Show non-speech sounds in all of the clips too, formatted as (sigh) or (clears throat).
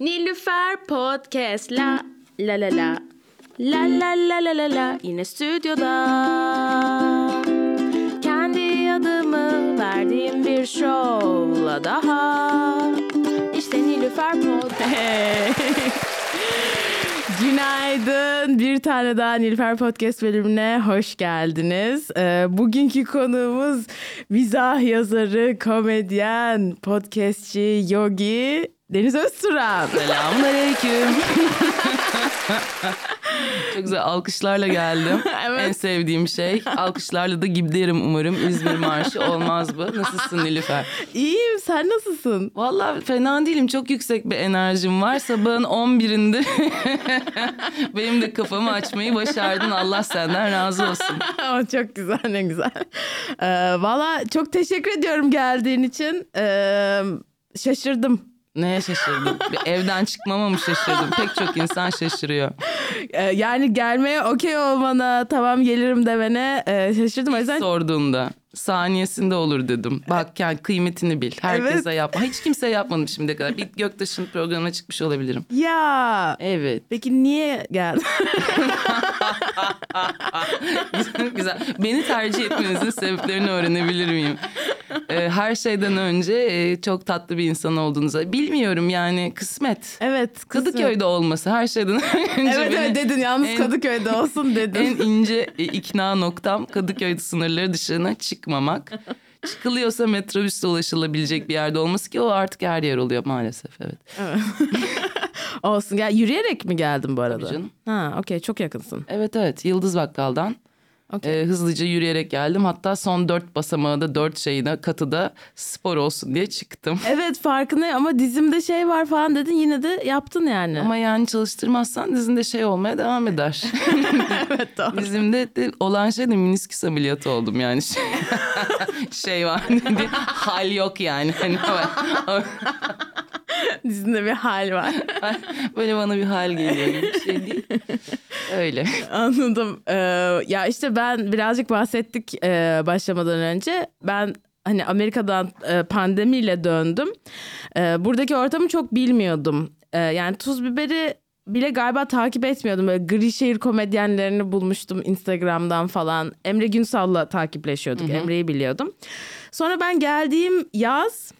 Nilüfer Podcast. La la la la. La la la la la la. Yine stüdyoda. Kendi adımı verdiğim bir şovla daha. İşte Nilüfer Podcast. (laughs) Günaydın. Bir tane daha Nilüfer Podcast bölümüne hoş geldiniz. Ee, bugünkü konuğumuz mizah yazarı, komedyen, podcastçi, yogi Deniz Özturan. Selamünaleyküm. (laughs) Çok güzel alkışlarla geldim. (laughs) Evet. En sevdiğim şey. Alkışlarla da giderim umarım. İzmir Marşı olmaz bu. Nasılsın Nilüfer? İyiyim. Sen nasılsın? Vallahi fena değilim. Çok yüksek bir enerjim var. Sabahın 11'inde (laughs) benim de kafamı açmayı başardın. Allah senden razı olsun. Çok güzel ne güzel. Ee, Valla çok teşekkür ediyorum geldiğin için. Ee, şaşırdım. Neye şaşırdın? Bir evden çıkmama mı şaşırdın? Pek çok insan şaşırıyor. Ee, yani gelmeye okey olmana, tamam gelirim demene e, şaşırdım. O yüzden sorduğunda saniyesinde olur dedim. Bak yani kıymetini bil. Herkese Evet. yapma. Hiç kimseye (laughs) yapmadım şimdiye kadar. Bir Göktaş'ın programına çıkmış olabilirim. ya Evet. peki niye geldin? (laughs) Güzel. Beni tercih etmenizin sebeplerini öğrenebilir miyim? Ee, her şeyden önce e, çok tatlı bir insan olduğunuzu bilmiyorum yani kısmet. evet. kısmet. Kadıköy'de olması her şeyden (laughs) önce Evet beni evet dedin yalnız en- Kadıköy'de olsun dedin. en ince e, ikna noktam Kadıköy sınırları dışına çıkmamak. (laughs) Çıkılıyorsa metrobüsle ulaşılabilecek bir yerde olması ki o artık her yer oluyor maalesef evet. (laughs) olsun gel yürüyerek mi geldin bu arada? Tabii canım. Ha okey çok yakınsın. Evet evet Yıldız Bakkal'dan Okey. e, hızlıca yürüyerek geldim. Hatta son dört basamağı da dört şeyine katı da spor olsun diye çıktım. (laughs) Evet farkındayım ama dizimde şey var falan dedin yine de yaptın yani. Ama yani çalıştırmazsan dizinde şey olmaya devam eder. (laughs) evet doğru. Dizimde de olan şey de minisküs ameliyatı oldum yani. Şey, (laughs) şey var. Hal yok yani. Hani Dizinde bir hal var. (laughs) böyle bana bir hal geliyor bir şey değil. Öyle. Anladım. Ee, ya işte ben birazcık bahsettik e, başlamadan önce. Ben hani Amerika'dan e, pandemiyle döndüm. E, buradaki ortamı çok bilmiyordum. E, yani tuz biberi bile galiba takip etmiyordum. Böyle gri şehir komedyenlerini bulmuştum Instagram'dan falan. Emre Günsal'la takipleşiyorduk. Emre'yi biliyordum. Sonra ben geldiğim yaz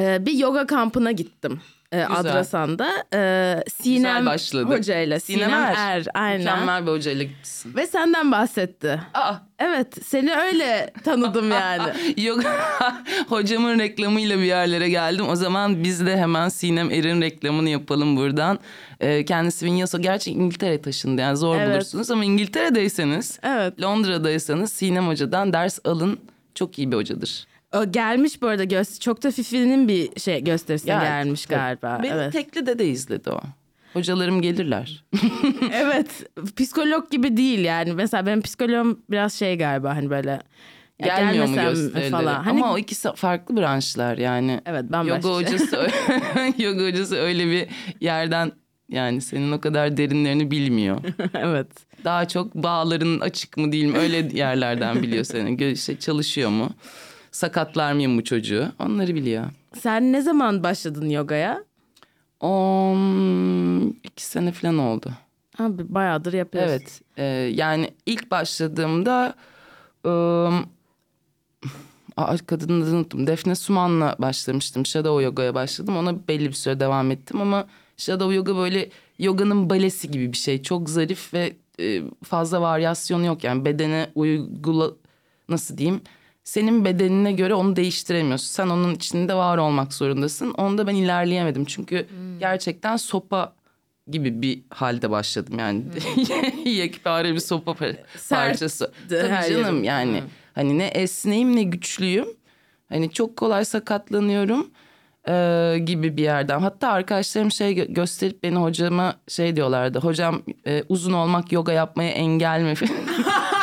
e, bir yoga kampına gittim. E, Adrasan'da. E, Sinem. Hoca'yla. Sinem, Sinem Er. Er. Aynen. Mükemmel bir hocayla gitsin. Ve senden bahsetti. Aa, Evet seni öyle tanıdım (laughs) yani. yok (laughs) hocamın reklamıyla bir yerlere geldim. O zaman biz de hemen Sinem Er'in reklamını yapalım buradan. Ee, kendisi Vinyaso gerçi İngiltere taşındı yani zor Evet. bulursunuz ama İngiltere'deyseniz, Evet. Londra'daysanız Sinem Hoca'dan ders alın. Çok iyi bir hocadır. O gelmiş bu arada göster çok da Fifi'nin bir şey gösterisine Yani, gelmiş tabii. galiba. Benim evet. teklide de izledi o. Hocalarım gelirler. (laughs) evet. Psikolog gibi değil yani. Mesela benim psikoloğum biraz şey galiba hani böyle ya Gelmiyor mu gösterileri? falan. Hani Ama o ikisi farklı branşlar yani. Evet, bambaşka Yoga hocası, (laughs) yoga hocası öyle bir yerden yani senin o kadar derinlerini bilmiyor. (laughs) evet. Daha çok bağların açık mı değil mi öyle yerlerden biliyor seni. İşte çalışıyor mu? Sakatlar mıyım bu çocuğu? Onları biliyor. Sen ne zaman başladın yogaya? On iki sene falan oldu. Abi bayağıdır yapıyorsun. Evet. e, yani ilk başladığımda ım, Aa, kadının adını unuttum. Defne Suman'la başlamıştım. Shadow Yoga'ya başladım. Ona belli bir süre devam ettim ama Shadow Yoga böyle yoganın balesi gibi bir şey. Çok zarif ve e, fazla varyasyonu yok. Yani bedene uygula nasıl diyeyim? Senin bedenine göre onu değiştiremiyorsun. Sen onun içinde var olmak zorundasın. Onda ben ilerleyemedim. Çünkü gerçekten sopa gibi bir halde başladım yani. (laughs) Yekpare bir sopa par- parçası. her Tabii canım yerim. yani. Hani ne esneyim ne güçlüyüm. Hani çok kolay sakatlanıyorum e, gibi bir yerden. Hatta arkadaşlarım şey gö- gösterip beni hocama şey diyorlardı. Hocam e, uzun olmak yoga yapmaya engel mi? (laughs) (laughs)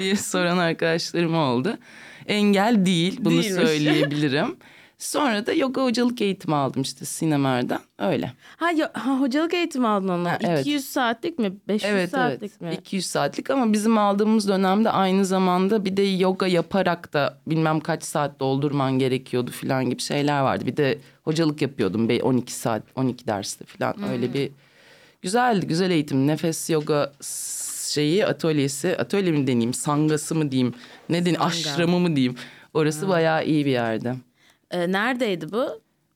diye soran arkadaşlarım oldu. Engel değil bunu Değilmiş. söyleyebilirim. Sonra da yoga hocalık eğitimi aldım işte Sinemer'den. Öyle. Ha, yo- ha hocalık eğitimi aldın onu. Ha, evet. 200 saatlik mi? 500 Evet saatlik evet. mi? 200 saatlik ama bizim aldığımız dönemde aynı zamanda bir de yoga yaparak da bilmem kaç saat doldurman gerekiyordu falan gibi şeyler vardı. Bir de hocalık yapıyordum be 12 saat 12 derste falan öyle bir güzeldi güzel eğitim. Nefes yoga şeyi atölyesi atölye mi deneyeyim sangası mı diyeyim ne diyeyim Sanga. aşramı mı diyeyim. Orası bayağı iyi bir yerde. Ee, neredeydi bu?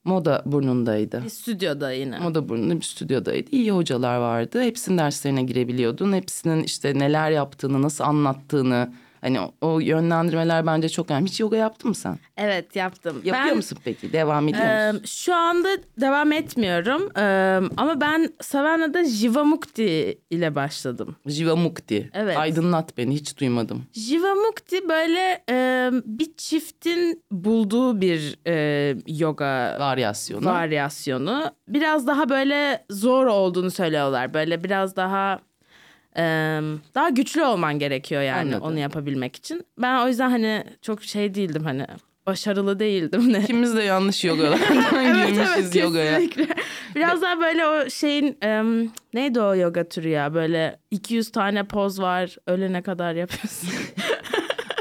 Moda burnundaydı. Bir stüdyoda yine. Moda burnunda bir stüdyodaydı. İyi hocalar vardı. Hepsinin derslerine girebiliyordun. Hepsinin işte neler yaptığını, nasıl anlattığını. Hani o, o yönlendirmeler bence çok önemli. Hiç yoga yaptın mı sen? Evet yaptım. Yapıyor ben, musun peki? Devam ediyor e, musun? şu anda devam etmiyorum. E, ama ben Savannah'da Jivamukti ile başladım. Jivamukti. Evet. Aydınlat beni. Hiç duymadım. Jivamukti böyle e, bir çiftin bulduğu bir e, yoga Varyasyonu. varyasyonu. Biraz daha böyle zor olduğunu söylüyorlar. Böyle biraz daha daha güçlü olman gerekiyor yani Anladım. onu yapabilmek için. Ben o yüzden hani çok şey değildim hani başarılı değildim ne. İkimiz de yanlış yogalardan (laughs) girmişiz yogaya. kesinlikle. Biraz daha böyle o şeyin em, neydi o yoga türü ya böyle 200 tane poz var ölene kadar yapıyorsun. (laughs)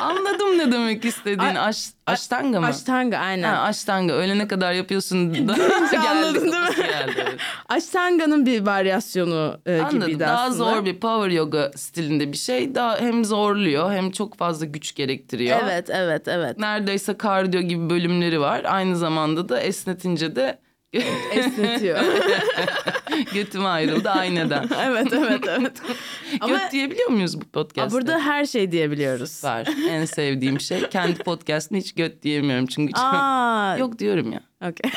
Anladım ne demek istediğin. Aş, aştanga mı? Ashtanga aynen. Ha, aştanga. Ölene kadar yapıyorsun. Da (laughs) anladın değil mi? geldi, evet. (laughs) Ashtanga'nın bir varyasyonu e, Anladım. gibiydi Daha aslında. zor bir power yoga stilinde bir şey. Daha hem zorluyor hem çok fazla güç gerektiriyor. Evet evet evet. Neredeyse kardiyo gibi bölümleri var. Aynı zamanda da esnetince de (laughs) Esnetiyor. (laughs) götüm ayrıldı ayneden. (laughs) evet evet evet. Ama Göt diyebiliyor muyuz bu podcast'te? burada her şey diyebiliyoruz. var. En sevdiğim şey. Kendi podcast'ımda hiç göt diyemiyorum çünkü. Aa, Yok diyorum ya. okey.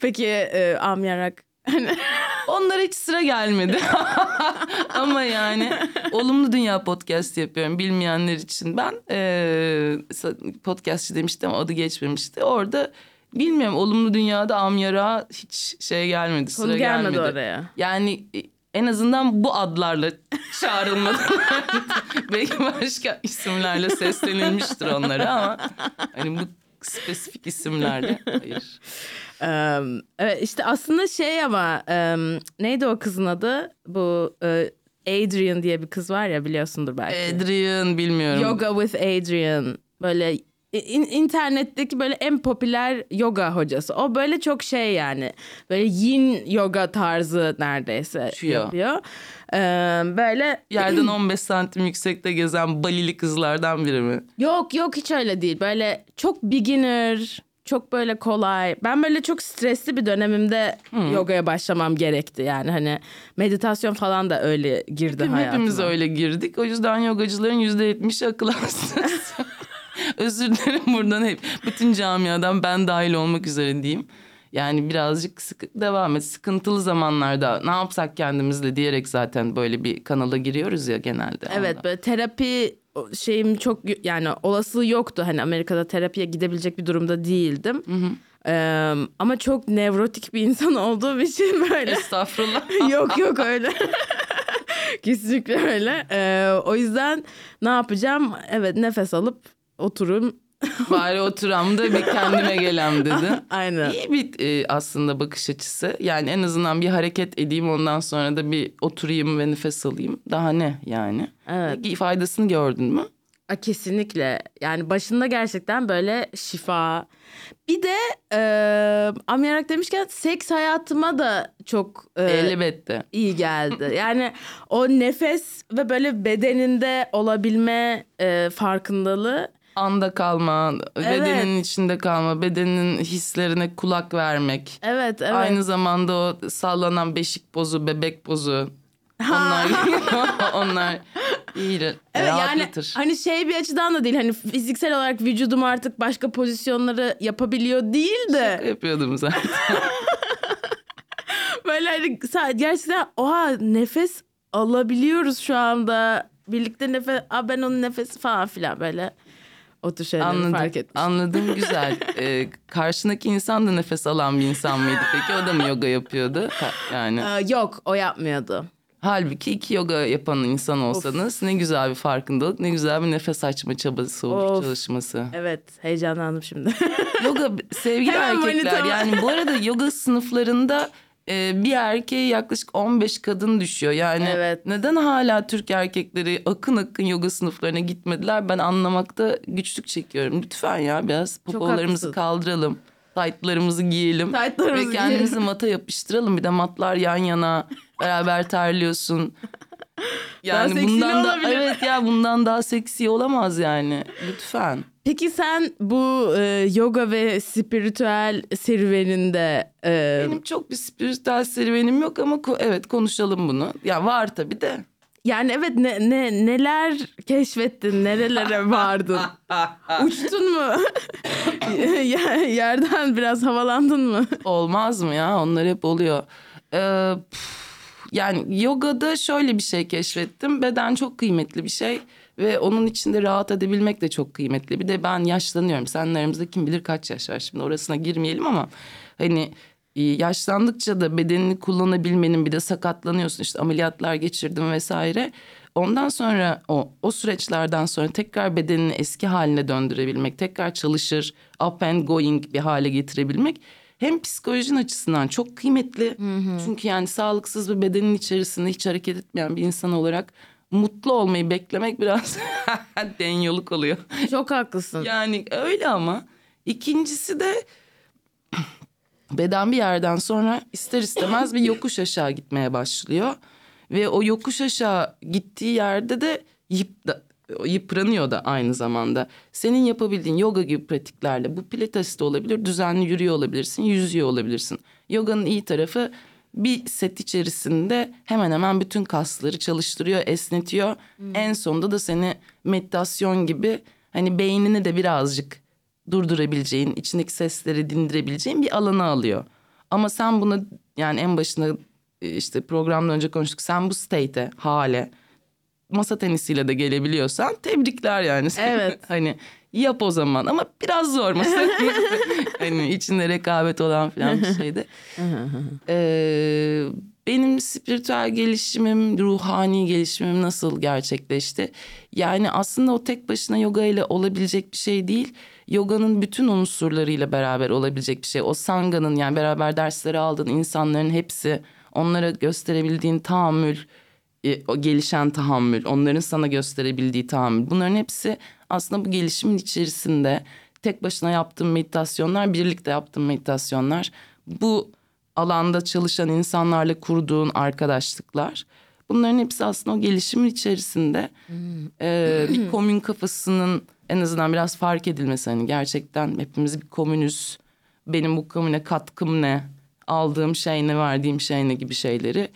Peki e, amyarak Onlara hiç sıra gelmedi. Ama yani olumlu dünya podcast yapıyorum bilmeyenler için. Ben e, podcastçı demiştim ama adı geçmemişti. Orada bilmiyorum olumlu dünyada amyara hiç şey gelmedi sıra konu gelmedi gelmedi. oraya. Yani e, en azından bu adlarla (laughs) çağrılmadı. (laughs) Belki başka isimlerle seslenilmiştir onlara ama hani bu spesifik isimlerle hayır. Ee, evet işte aslında şey ama e, neydi o kızın adı? Bu e, Adrian diye bir kız var ya biliyorsundur belki. Adrian bilmiyorum. Yoga with Adrian. Böyle in- internetteki böyle en popüler yoga hocası. O böyle çok şey yani. Böyle yin yoga tarzı neredeyse Şu ya. yapıyor. Ee, böyle (clears throat) Yerden 15 santim yüksekte gezen balili kızlardan biri mi? yok yok hiç öyle değil. Böyle çok beginner, çok böyle kolay. Ben böyle çok stresli bir dönemimde yogaya başlamam gerekti. Yani hani meditasyon falan da öyle girdi Hepim- hayatıma. Hepimiz öyle girdik. O yüzden yogacıların yüzde yetmişi akıl hastası. (laughs) (laughs) Özür dilerim buradan hep. Bütün camiadan ben dahil olmak üzere diyeyim. Yani birazcık sıkı, devam et. Sıkıntılı zamanlarda ne yapsak kendimizle diyerek zaten böyle bir kanala giriyoruz ya genelde. Evet Ondan. böyle terapi şeyim çok yani olasılığı yoktu. Hani Amerika'da terapiye gidebilecek bir durumda değildim. Ee, ama çok nevrotik bir insan (laughs) olduğum için böyle Estağfurullah. (laughs) yok yok öyle. Kesinlikle öyle. Ee, o yüzden ne yapacağım? Evet nefes alıp oturum. (laughs) Bari oturam da bir kendime gelem dedi. (laughs) Aynen. İyi bir e, aslında bakış açısı. Yani en azından bir hareket edeyim ondan sonra da bir oturayım ve nefes alayım. Daha ne yani? Evet. Peki faydasını gördün mü? Aa, Kesinlikle. Yani başında gerçekten böyle şifa. Bir de e, amyarak demişken seks hayatıma da çok e, Elbette. iyi geldi. (laughs) Yani o nefes ve böyle bedeninde olabilme e, farkındalığı. Anda kalma, bedenin içinde kalma, bedenin hislerine kulak vermek. Evet, evet. Aynı zamanda o sallanan beşik pozu, bebek pozu. Onlar (laughs) onlar iyi Evet yani rahatlatır. hani şey bir açıdan da değil hani fiziksel olarak vücudum artık başka pozisyonları yapabiliyor değil de Yapıyordum zaten. (laughs) böyle hani gerçekten oha nefes alabiliyoruz şu anda birlikte nefes Aa, ben onun nefesi falan filan böyle o tür şeyleri Anladım. fark etmiş. Anladım güzel. (laughs) Ee, karşındaki insan da nefes alan bir insan mıydı peki? O da mı yoga yapıyordu? Yani Ee, yok o yapmıyordu. Halbuki iki yoga yapan insan olsanız ne güzel bir farkındalık, ne güzel bir nefes açma çabası olur Of. çalışması. Evet heyecanlandım şimdi. Yoga (laughs) sevgili Hemen erkekler manitama. yani bu arada yoga sınıflarında e, bir erkeğe yaklaşık 15 kadın düşüyor. Yani Evet. neden hala Türk erkekleri akın akın yoga sınıflarına gitmediler ben anlamakta güçlük çekiyorum. Lütfen ya biraz popolarımızı kaldıralım. Taytlarımızı giyelim. Taytlarımızı ve kendimizi giyelim. mata yapıştıralım. Bir de matlar yan yana (laughs) beraber terliyorsun. Yani seksi bundan da evet ya bundan daha seksi olamaz yani. Lütfen. Peki sen bu e, yoga ve spiritüel serüveninde e, Benim çok bir spiritüel serüvenim yok ama ko- evet konuşalım bunu. Ya var tabii de. yani evet ne, ne neler keşfettin, nerelere (laughs) vardın? Uçtun mu? (laughs) Yer- Yerden biraz havalandın mı? Olmaz mı ya? Onlar hep oluyor. Ee, püf, yani yogada şöyle bir şey keşfettim. Beden çok kıymetli bir şey. Ve onun içinde rahat edebilmek de çok kıymetli. Bir de ben yaşlanıyorum. Senin aramızda kim bilir kaç yaş var. Şimdi orasına girmeyelim ama... Hani e, yaşlandıkça da bedenini kullanabilmenin bir de sakatlanıyorsun. işte ameliyatlar geçirdim vesaire. Ondan sonra o, o süreçlerden sonra tekrar bedenini eski haline döndürebilmek, tekrar çalışır, up and going bir hale getirebilmek hem psikolojin açısından çok kıymetli. Çünkü yani sağlıksız bir bedenin içerisinde hiç hareket etmeyen bir insan olarak mutlu olmayı beklemek biraz (laughs) denyoluk oluyor. Çok haklısın. Yani öyle ama ikincisi de (clears throat) beden bir yerden sonra ister istemez bir yokuş aşağı gitmeye başlıyor. Ve o yokuş aşağı gittiği yerde de yıp yıpranıyor da aynı zamanda. Senin yapabildiğin yoga gibi pratiklerle bu pilates de olabilir, düzenli yürüyor olabilirsin, yüzüyor olabilirsin. Yoganın iyi tarafı bir set içerisinde hemen hemen bütün kasları çalıştırıyor, esnetiyor. En sonunda da seni meditasyon gibi hani beynini de birazcık durdurabileceğin, içindeki sesleri dindirebileceğin bir alana alıyor. Ama sen buna yani en başında e, işte programdan önce konuştuk. Sen bu state'e, hale masa tenisiyle de gelebiliyorsan tebrikler yani. (laughs) Evet. hani yap o zaman ama biraz zor masa. (laughs) hani içinde rekabet olan falan bir şeydi. (laughs) Ee, benim spiritüel gelişimim, ruhani gelişimim nasıl gerçekleşti? Yani aslında o tek başına yoga ile olabilecek bir şey değil. Yoganın bütün unsurlarıyla beraber olabilecek bir şey. O sanganın yani beraber dersleri aldığın insanların hepsi onlara gösterebildiğin tahammül, o gelişen tahammül, onların sana gösterebildiği tahammül. Bunların hepsi aslında bu gelişimin içerisinde tek başına yaptığım meditasyonlar, birlikte yaptığım meditasyonlar. Bu alanda çalışan insanlarla kurduğun arkadaşlıklar. Bunların hepsi aslında o gelişimin içerisinde e, (clears throat) bir komün kafasının en azından biraz fark edilmesi. Hani gerçekten hepimiz bir komünüz. Benim bu komüne katkım ne? Aldığım şey ne? Verdiğim şey ne gibi şeyleri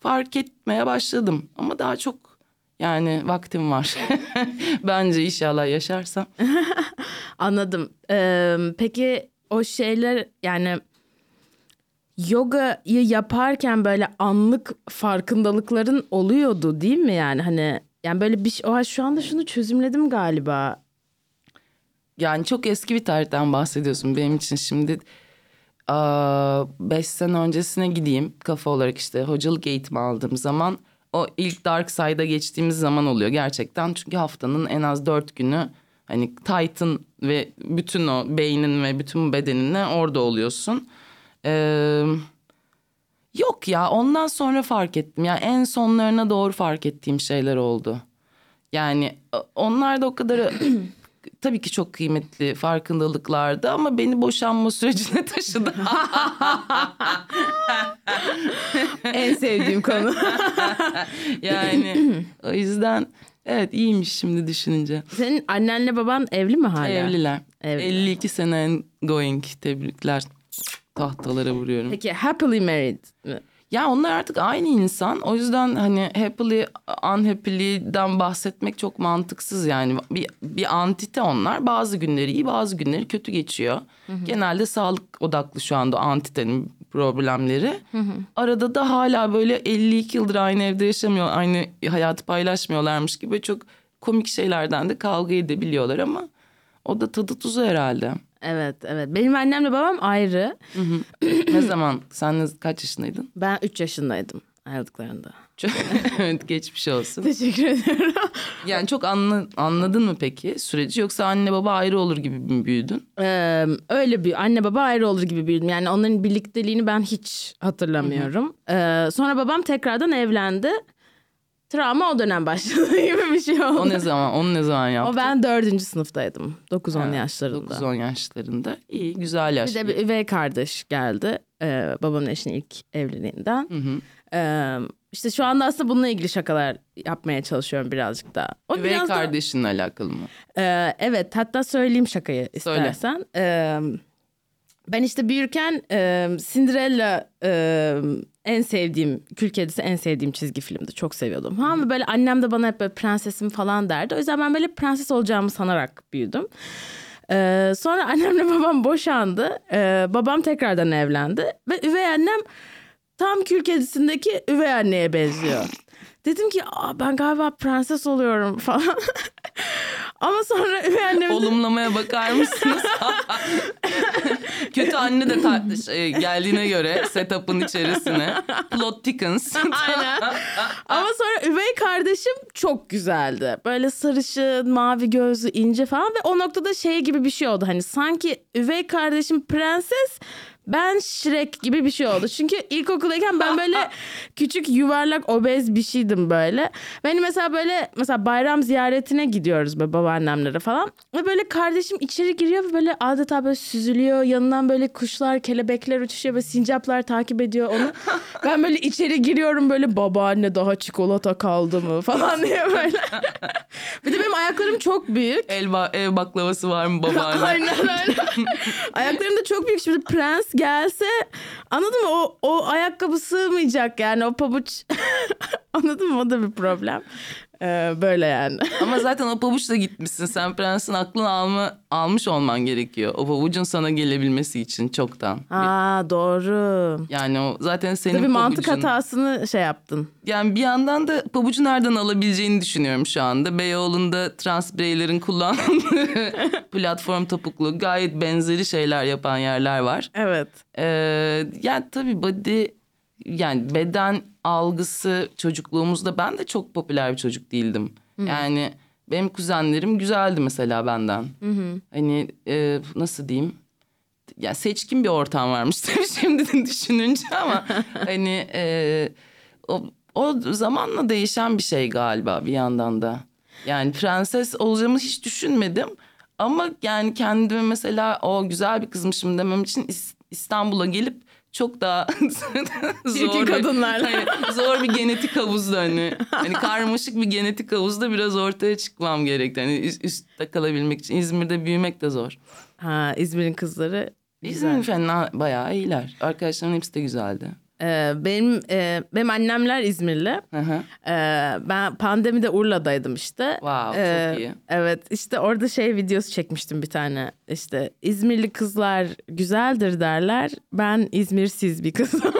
fark etmeye başladım. Ama daha çok yani vaktim var. (laughs) Bence inşallah yaşarsam. (laughs) Anladım. Ee, peki o şeyler yani yogayı yaparken böyle anlık farkındalıkların oluyordu değil mi yani hani yani böyle bir şey, şu anda şunu çözümledim galiba. Yani çok eski bir tarihten bahsediyorsun benim için şimdi. Beş sene öncesine gideyim kafa olarak işte hocalık eğitimi aldığım zaman o ilk Dark Side'a geçtiğimiz zaman oluyor gerçekten. Çünkü haftanın en az dört günü hani Titan ve bütün o beynin ve bütün bedeninle orada oluyorsun. Ee, yok ya ondan sonra fark ettim. Yani en sonlarına doğru fark ettiğim şeyler oldu. Yani onlar da o kadar (clears throat) tabii ki çok kıymetli farkındalıklardı ama beni boşanma sürecine taşıdı. (laughs) En sevdiğim konu. (laughs) yani o yüzden evet iyiymiş şimdi düşününce. Senin annenle baban evli mi hala? Evliler. Evliler. 52 sene going tebrikler. Tahtalara vuruyorum. Peki happily married mi? Ya onlar artık aynı insan. O yüzden hani happily unhappy'den bahsetmek çok mantıksız yani. Bir, bir antite onlar. Bazı günleri iyi bazı günleri kötü geçiyor. Genelde sağlık odaklı şu anda antitenin problemleri. Arada da hala böyle 52 yıldır aynı evde yaşamıyor. Aynı hayatı paylaşmıyorlarmış gibi çok komik şeylerden de kavga edebiliyorlar ama o da tadı tuzu herhalde. Evet evet. Benim annemle babam ayrı. (clears throat) ne zaman sen kaç yaşındaydın? Ben 3 yaşındaydım. ayrıldıklarında. (laughs) evet geçmiş olsun. Teşekkür ederim. Yani çok anla, anladın mı peki süreci yoksa anne baba ayrı olur gibi mi büyüdün? Ee, öyle bir anne baba ayrı olur gibi büyüdüm. Yani onların birlikteliğini ben hiç hatırlamıyorum. Ee, sonra babam tekrardan evlendi. Travma o dönem başladı (laughs) gibi bir şey oldu. O ne zaman? Onu ne zaman yaptın? O ben dördüncü sınıftaydım. 9-10 yaşlarında. 9-10 yaşlarında. İyi güzel yaş. Bir de bir üvey kardeş geldi. Ee, babamın eşinin ilk evliliğinden. Hı hı. Ee, işte şu anda aslında bununla ilgili şakalar yapmaya çalışıyorum birazcık daha. O Üvey biraz da- kardeşinle alakalı mı? Ee, evet hatta söyleyeyim şakayı Söyle. istersen. Ee, ben işte büyürken e, Cinderella e, en sevdiğim, Kül Kedisi en sevdiğim çizgi filmdi. Çok seviyordum. Ha, ama böyle annem de bana hep böyle prensesim falan derdi. O yüzden ben böyle prenses olacağımı sanarak büyüdüm. Ee, sonra annemle (laughs) babam boşandı. Ee, babam tekrardan evlendi. Ve üvey annem tam Kül Kedisi'ndeki üvey anneye benziyor. Dedim ki Aa, ben galiba prenses oluyorum (laughs) falan. Ama sonra üvey annem... Olumlamaya bakar mısınız? (laughs) Kötü anne de ta- şey, geldiğine göre setup'ın içerisine. Plot thickens. (laughs) Aynen. Ama sonra üvey kardeşim çok güzeldi. Böyle sarışın, mavi gözlü, ince falan ve o noktada şey gibi bir şey oldu. Hani sanki üvey kardeşim prenses, ben Shrek gibi bir şey oldu. Çünkü ilkokuldayken ben böyle (laughs) küçük yuvarlak obez bir şeydim böyle. Beni mesela böyle mesela bayram ziyaretine gidiyoruz böyle babaannemlere falan. Ve böyle kardeşim içeri giriyor ve böyle adeta böyle süzülüyor. Yanından böyle kuşlar, kelebekler uçuşuyor ve sincaplar takip ediyor onu. (laughs) Ben böyle içeri giriyorum böyle babaanne daha çikolata kaldı mı falan diye böyle. (laughs) bir de benim ayaklarım çok büyük. El ba- ev baklavası var mı babaanne? Aynen öyle. Ayaklarım da çok büyük. Şimdi prens gelse anladın mı? O, o ayakkabı sığmayacak yani o pabuç. (laughs) anladın mı? O da bir problem. Ee, böyle yani. (laughs) Ama zaten o pabuçla gitmişsin. Sen prensin aklını alma, almış olman gerekiyor. O pabucun sana gelebilmesi için çoktan. Aa doğru. Yani o zaten senin Tabii mantık pabucun. hatasını şey yaptın. Yani bir yandan da pabucu nereden alabileceğini düşünüyorum şu anda. Beyoğlu'nda trans bireylerin kullandığı (laughs) platform topuklu gayet benzeri şeyler yapan yerler var. Evet. Ee, yani tabii body yani beden algısı çocukluğumuzda ben de çok popüler bir çocuk değildim. Yani benim kuzenlerim güzeldi mesela benden. Hani e, nasıl diyeyim? Ya seçkin bir ortam varmış (laughs) tabii şimdi düşününce ama (laughs) hani e, o, o zamanla değişen bir şey galiba bir yandan da. Yani prenses olacağımı hiç düşünmedim. Ama yani kendimi mesela o güzel bir kızmışım demem için İs- İstanbul'a gelip çok daha (laughs) zor kadınlarla. Hayır, zor bir genetik havuzda hani hani karmaşık bir genetik havuzda biraz ortaya çıkmam gerekti. Hani üst, üstte kalabilmek için İzmir'de büyümek de zor. Ha İzmir'in kızları İzmir'in fena bayağı iyiler. Arkadaşlarımın hepsi de güzeldi. Ee, benim e, benim annemler İzmirli. Hı hı. Ee, ben pandemide Urla'daydım işte. Wow, Ee, çok iyi. Evet işte orada şey videosu çekmiştim bir tane. İşte İzmirli kızlar güzeldir derler. Ben İzmirsiz bir kızım. (laughs)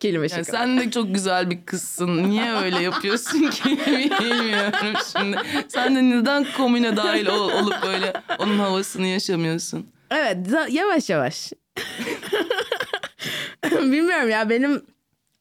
Kelime şaka. Yani sen de çok güzel bir kızsın. Niye öyle yapıyorsun ki (laughs) bilmiyorum şimdi. Sen de neden komüne dahil ol- olup böyle onun havasını yaşamıyorsun? Evet yavaş yavaş. (laughs) Bilmiyorum ya benim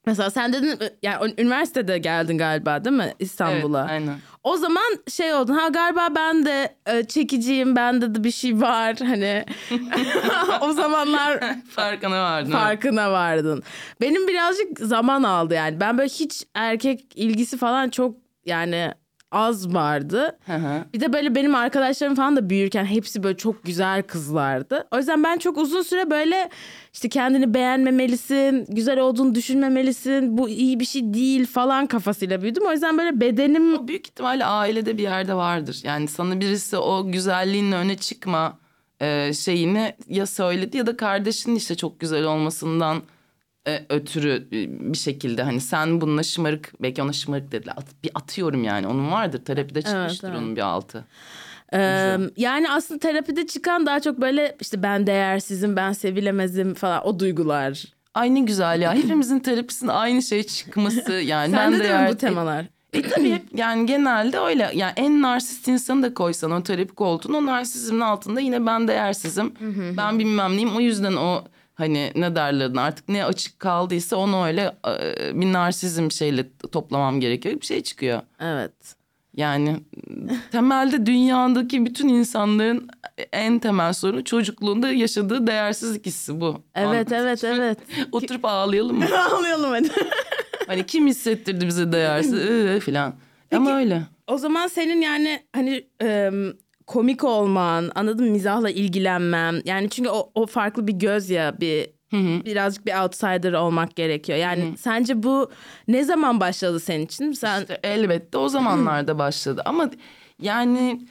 mesela sen dedin yani üniversitede geldin galiba değil mi İstanbul'a? Evet, aynen. O zaman şey oldu ha galiba ben de e, çekiciyim bende de bir şey var hani (laughs) o zamanlar (laughs) Farkına vardın. farkına vardın. Benim birazcık zaman aldı yani ben böyle hiç erkek ilgisi falan çok yani az vardı. Hı hı. Bir de böyle benim arkadaşlarım falan da büyürken hepsi böyle çok güzel kızlardı. O yüzden ben çok uzun süre böyle işte kendini beğenmemelisin, güzel olduğunu düşünmemelisin, bu iyi bir şey değil falan kafasıyla büyüdüm. O yüzden böyle bedenim O büyük ihtimalle ailede bir yerde vardır. Yani sana birisi o güzelliğinle öne çıkma e, şeyini ya söyledi ya da kardeşinin işte çok güzel olmasından e, ötürü e, bir şekilde hani sen bununla şımarık belki ona şımarık dediler. At- bir atıyorum yani onun vardır terapide çıkmıştır evet. onun bir altı. Ee, yani aslında terapide çıkan daha çok böyle işte ben değersizim, ben sevilemezim falan o duygular. Ay ne güzel ya hepimizin terapisinde aynı şey çıkması (laughs) yani ben Sende de de bu temalar? E tabii yani genelde öyle. Yani en narsist insanı da koysan o terapi koltuğuna o narsizmin altında yine ben değersizim. ben bilmem neyim. O yüzden o Hani ne derler ona, artık ne açık kaldıysa onu öyle e, bir narsizm şeyle toplamam gerekiyor. Bir şey çıkıyor. Evet. Yani temelde dünyadaki bütün insanların en temel sorunu çocukluğunda yaşadığı değersizlik hissi bu. Evet evet evet. Oturup ağlayalım mı? (laughs) Ağlayalım hadi. (laughs) Hani kim hissettirdi bize değersiz (laughs) Iı, falan. Ama öyle. O zaman senin yani hani e, komik olman, anladın mı? Mizahla ilgilenmen. Yani çünkü o, o farklı bir göz ya bir birazcık bir outsider olmak gerekiyor. Yani sence bu ne zaman başladı senin için? Sen İşte elbette o zamanlarda başladı ama yani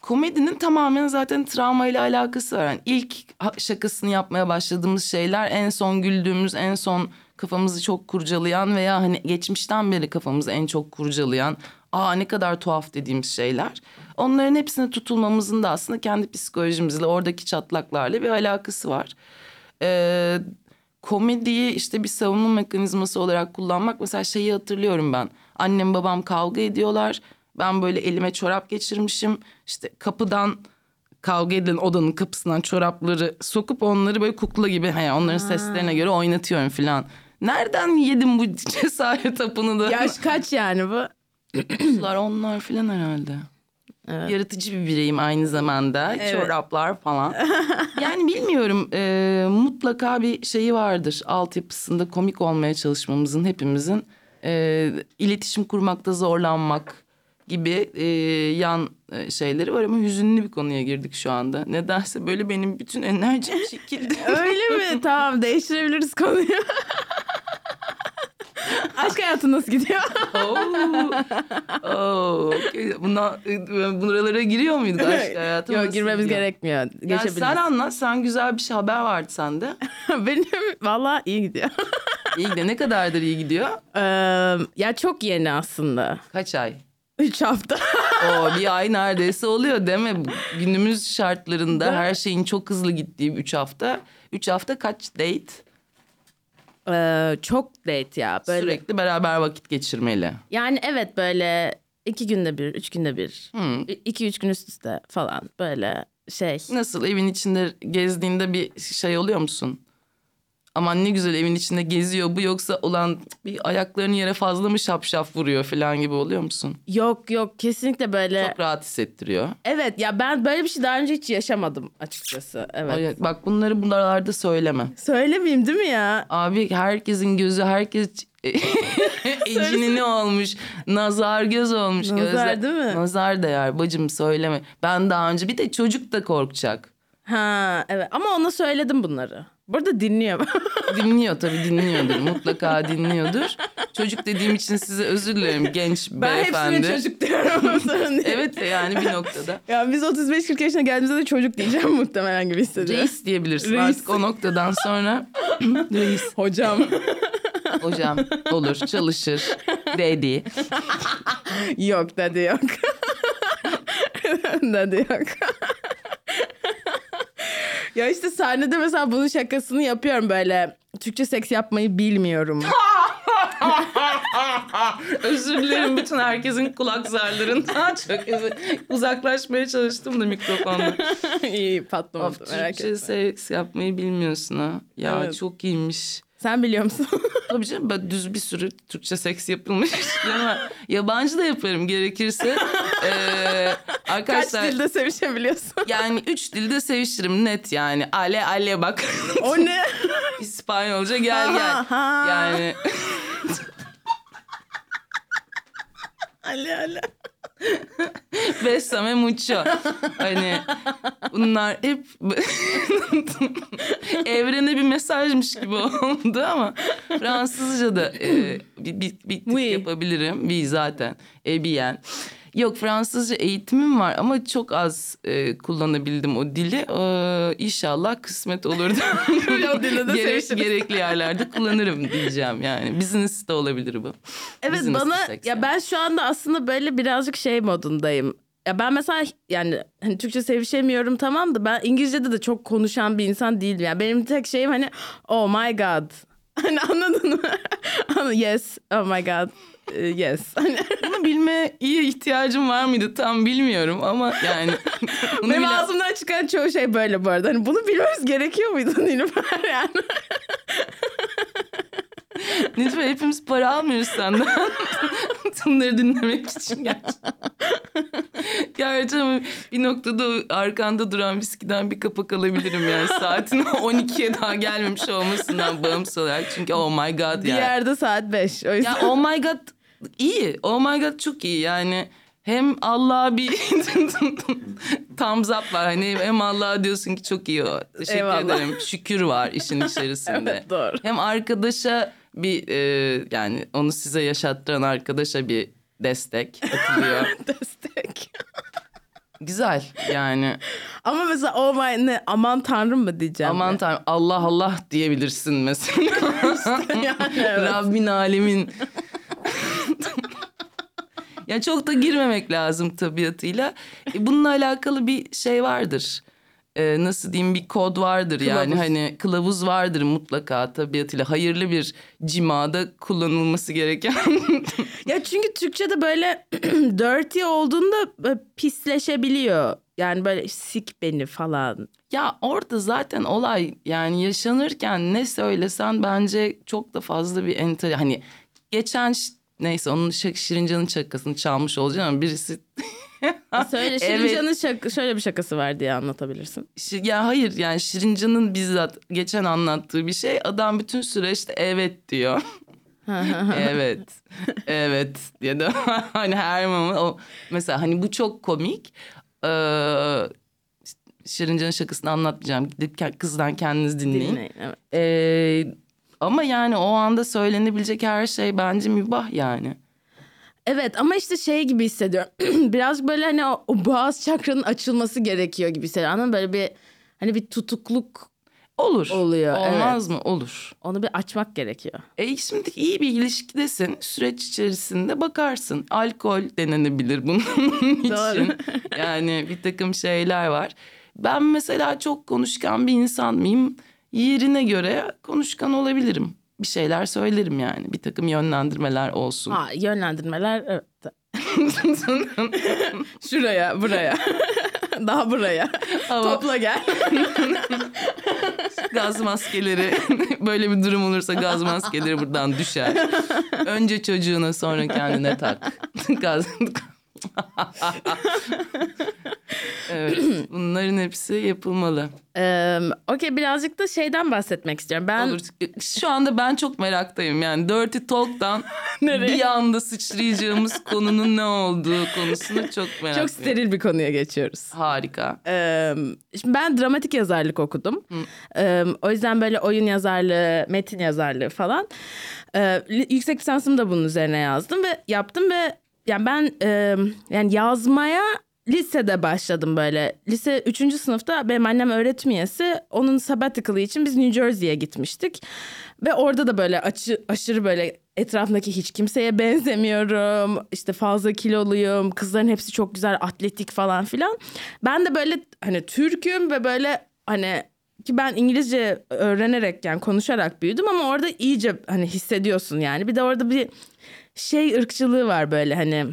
komedinin tamamen zaten travmayla alakası var. Yani ilk şakasını yapmaya başladığımız şeyler en son güldüğümüz, en son kafamızı çok kurcalayan veya hani geçmişten beri kafamızı en çok kurcalayan, aa ne kadar tuhaf dediğimiz şeyler. Onların hepsine tutulmamızın da aslında kendi psikolojimizle, oradaki çatlaklarla bir alakası var. Ee, komediyi işte bir savunma mekanizması olarak kullanmak mesela şeyi hatırlıyorum ben. Annem babam kavga ediyorlar. Ben böyle elime çorap geçirmişim. İşte kapıdan kavga edilen odanın kapısından çorapları sokup onları böyle kukla gibi he, onların seslerine göre oynatıyorum falan. Nereden yedim bu (laughs) cesaret hapını da? yaş kaç yani bu? Onlar onlar falan herhalde. Evet. Yaratıcı bir bireyim aynı zamanda. Evet. Çoraplar falan. (laughs) yani bilmiyorum e, mutlaka bir şeyi vardır. Altyapısında komik olmaya çalışmamızın hepimizin. E, iletişim kurmakta zorlanmak gibi e, yan e, şeyleri var ama hüzünlü bir konuya girdik şu anda. Nedense böyle benim bütün enerjim (laughs) çekildi. Öyle mi? tamam değiştirebiliriz konuyu. (laughs) Aşk hayatın nasıl gidiyor? Oo. Oo, okey. Buna, buralara giriyor muyduk aşk hayatı? Yok girmemiz gidiyor? gerekmiyor. Yani sen anlat. Sen güzel bir şey haber vardı sende. (laughs) Benim valla iyi gidiyor. (laughs) İyi gidiyor. Ne kadardır iyi gidiyor? Ee, ya çok yeni aslında. Kaç ay? Üç hafta. (laughs) O bir ay neredeyse oluyor değil mi? Günümüz şartlarında her şeyin çok hızlı gittiği üç hafta. Üç hafta kaç date? Ee, çok date ya. Böyle. Sürekli beraber vakit geçirmeli. Yani evet böyle iki günde bir, üç günde bir. Hmm. İki üç gün üst üste falan böyle şey. Nasıl evin içinde gezdiğinde bir şey oluyor musun? Aman ne güzel evin içinde geziyor bu yoksa olan bir ayaklarını yere fazla mı şapşaf vuruyor falan gibi oluyor musun? Yok yok kesinlikle böyle. Çok rahat hissettiriyor. Evet ya ben böyle bir şey daha önce hiç yaşamadım açıkçası. Evet. Ay, Bak bunları buralarda söyleme. Söylemeyeyim değil mi ya? Abi herkesin gözü herkes (laughs) (laughs) ecini ne olmuş? Nazar göz olmuş. Nazar gözler. değil mi? Nazar değer bacım söyleme. Ben daha önce bir de çocuk da korkacak. Ha evet ama ona söyledim bunları. Burada dinliyor. (laughs) Dinliyor tabii dinliyordur. Mutlaka dinliyordur. Çocuk dediğim için size özür dilerim genç ben beyefendi. hepsine çocuk diyorum. (laughs) Evet yani bir noktada. Ya biz 35-40 yaşına geldiğimizde de çocuk diyeceğim (laughs) muhtemelen gibi hissediyorum. Reis diyebilirsin Reis. artık o noktadan sonra. Reis. Hocam. Hocam olur çalışır. Dedi. yok dedi yok. dedi yok. Ya işte sahnede mesela bunun şakasını yapıyorum böyle. Türkçe seks yapmayı bilmiyorum. (laughs) Özür dilerim bütün herkesin kulak zarlarından. (laughs) Çok özür Uzaklaşmaya çalıştım da mikrofonla. İyi patlamadı Of, merak Türkçe etme. seks yapmayı bilmiyorsun ha. Ya Evet. çok iyiymiş. Sen biliyor musun? (laughs) Tabii canım ben düz bir sürü Türkçe seks yapılmış ama yabancı da yaparım gerekirse. Ee, Kaç arkadaşlar dilde sevişebiliyorsun? yani üç dilde seviştirim net yani. Ale ale bak. o ne? (laughs) İspanyolca gel gel. Yani (laughs) Ale ale. Besame mucho. Hani bunlar hep evrene bir mesajmış gibi oldu ama Fransızca da e, bir, bir, bir tık Oui. yapabilirim. Bir zaten. E, bien. Yok Fransızca eğitimim var ama çok az e, kullanabildim o dili. E, inşallah kısmet olur da (laughs) (laughs) O dilde de Gerek- gerekli yerlerde kullanırım diyeceğim yani. Business de olabilir bu. Evet Business bana ya ben şu anda aslında böyle birazcık şey modundayım. Ya ben mesela yani hani Türkçe sevişemiyorum tamam da ben İngilizce'de de çok konuşan bir insan değilim. Yani benim tek şeyim hani oh my god. (laughs) Hani anladın mı? Yes oh my god. E, yes. (laughs) Hani Bunu bilmeye ihtiyacım var mıydı tam bilmiyorum ama yani. (laughs) bunu Benim bile- ağzımdan çıkan çoğu şey böyle bu arada. Hani bunu bilmemiz gerekiyor muydu (laughs) Nilüfer yani? Nilüfer hepimiz para almıyoruz senden. Bunları dinlemek için gerçekten. Ama bir noktada arkanda duran viskiden bir kapak alabilirim yani. Saatin (laughs) 12'ye daha gelmemiş olmasından bağımsız olarak. Çünkü oh my god Bir yani. yerde saat 5. O yüzden. Ya oh my god iyi. Oh my god çok iyi yani. Hem Allah'a bir (laughs) thumbs up var. Hani hem Allah'a diyorsun ki çok iyi o. Teşekkür Eyvallah. ederim. Şükür var işin (laughs) içerisinde. Evet, doğru. Hem arkadaşa bir e, yani onu size yaşattıran arkadaşa bir destek atılıyor. (laughs) Destek. Güzel yani. Ama mesela oh my ne aman tanrım mı diyeceğim. Aman tanrım Allah Allah diyebilirsin mesela. (laughs) yani evet. Rabbin alemin. ya çok da girmemek lazım tabiatıyla. E, bununla alakalı bir şey vardır. E, nasıl diyeyim bir kod vardır yani Kılavuz. hani kılavuz vardır mutlaka tabiatıyla hayırlı bir cimada kullanılması gereken. (laughs) Ya çünkü Türkçe'de böyle (clears throat) dirty olduğunda böyle pisleşebiliyor. Yani böyle sik beni falan. ya orada zaten olay yani yaşanırken ne söylesen bence çok da fazla bir enter hani geçen neyse onun Şirincan'ın şakasını çalmış olacağım ama birisi (laughs) Söyle Evet. Şirincan'ın şaka, şöyle bir şakası var diye anlatabilirsin. Ya hayır yani Şirincan'ın bizzat geçen anlattığı bir şey adam bütün süreçte evet diyor. (laughs) evet. Evet diye de (laughs) hani her moment o mesela hani bu çok komik. Ee, Şirincan'ın şakasını anlatmayacağım. Gidip kızdan kendiniz dinleyin. Dinleyin. Evet. Ee, ama yani o anda söylenebilecek her şey bence mübah yani. Evet ama işte şey gibi hissediyorum. (clears throat) Biraz böyle hani o, o boğaz çakranın açılması gerekiyor gibi hissediyorum. Anladın mı? Böyle bir hani bir tutukluk Olur. Oluyor, Olmaz mı? Olur. onu bir açmak gerekiyor. E şimdi iyi bir ilişkidesin. Süreç içerisinde bakarsın. Alkol denenebilir bunun (laughs) Doğru. için. (laughs) Yani bir takım şeyler var. Ben mesela çok konuşkan bir insan mıyım? Yerine göre konuşkan olabilirim. Bir şeyler söylerim yani. Bir takım yönlendirmeler olsun. Ha yönlendirmeler evet. (laughs) Şuraya, buraya. (laughs) Daha buraya. Ama Topla gel. (laughs) gaz maskeleri böyle bir durum olursa gaz maskeleri buradan düşer. Önce çocuğuna sonra kendine tak. Gaz (laughs) evet, bunların hepsi yapılmalı. Ee, Okey birazcık da şeyden bahsetmek istiyorum. Ben Olur. Şu anda ben çok meraktayım. Yani Dirty Talk'tan (laughs) bir anda sıçrayacağımız konunun ne olduğu konusunu çok meraklıyım. çok steril bir konuya geçiyoruz. Harika. Ee, şimdi ben dramatik yazarlık okudum. Ee, o yüzden böyle oyun yazarlığı, metin yazarlığı falan. Ee, yüksek lisansımı da bunun üzerine yazdım ve yaptım ve yani ben e, yani yazmaya lisede başladım böyle. Lise 3. sınıfta benim annem öğretim üyesi. Onun sabbatical'ı için biz New Jersey'ye gitmiştik. Ve orada da böyle açı, aşırı böyle etrafındaki hiç kimseye benzemiyorum. İşte fazla kiloluyum. Kızların hepsi çok güzel atletik falan filan. Ben de böyle hani Türk'üm ve böyle hani ki ben İngilizce öğrenerek yani konuşarak büyüdüm ama orada iyice hani hissediyorsun yani. Bir de orada bir şey ırkçılığı var böyle hani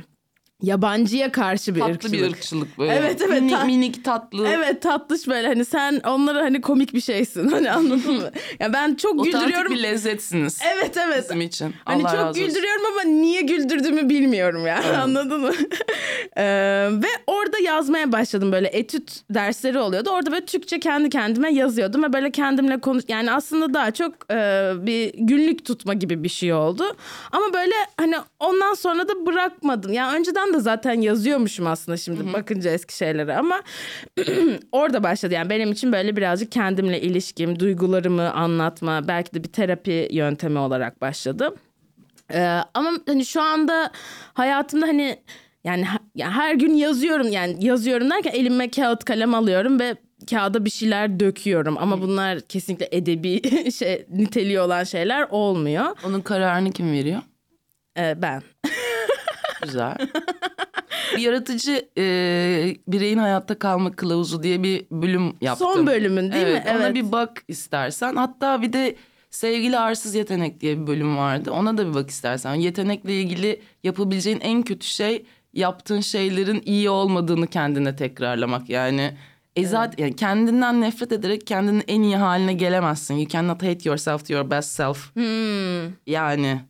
yabancıya karşı bir Tatlı ırkçılık. bir ırkçılık böyle. Evet, evet, Minik, ta- minik tatlı. Evet tatlış böyle hani sen onlara hani komik bir şeysin (laughs) hani anladın mı? Ya ben çok Otantik güldürüyorum. bir lezzetsiniz. Evet evet. Bizim için. Hani Allah çok razı olsun. güldürüyorum ama niye güldürdüğümü bilmiyorum yani (laughs) anladın mı? Ee, ve orada yazmaya başladım böyle etüt dersleri oluyordu. Orada böyle Türkçe kendi kendime yazıyordum ve böyle kendimle konuş yani aslında daha çok e, bir günlük tutma gibi bir şey oldu. Ama böyle hani ondan sonra da bırakmadım. Yani önceden de zaten yazıyormuşum aslında şimdi bakınca eski şeylere ama (clears throat) orada başladı. Yani benim için böyle birazcık kendimle ilişkim, duygularımı anlatma, belki de bir terapi yöntemi olarak başladı. Ee, ama hani şu anda hayatımda hani yani her gün yazıyorum yani yazıyorum derken elime kağıt kalem alıyorum ve kağıda bir şeyler döküyorum ama bunlar kesinlikle edebi (laughs) şey niteliği olan şeyler olmuyor. Onun kararını kim veriyor? Ee, ben. (laughs) Güzel. (laughs) yaratıcı e, bireyin hayatta kalma kılavuzu diye bir bölüm yaptım. Son bölümün değil evet, mi? Ona Evet. bir bak istersen. Hatta bir de Sevgili Arsız Yetenek diye bir bölüm vardı. Ona da bir bak istersen. Yetenekle ilgili yapabileceğin en kötü şey yaptığın şeylerin iyi olmadığını kendine tekrarlamak. Yani e zaten yani kendinden nefret ederek kendinin en iyi haline gelemezsin. You cannot hate yourself to your best self. Yani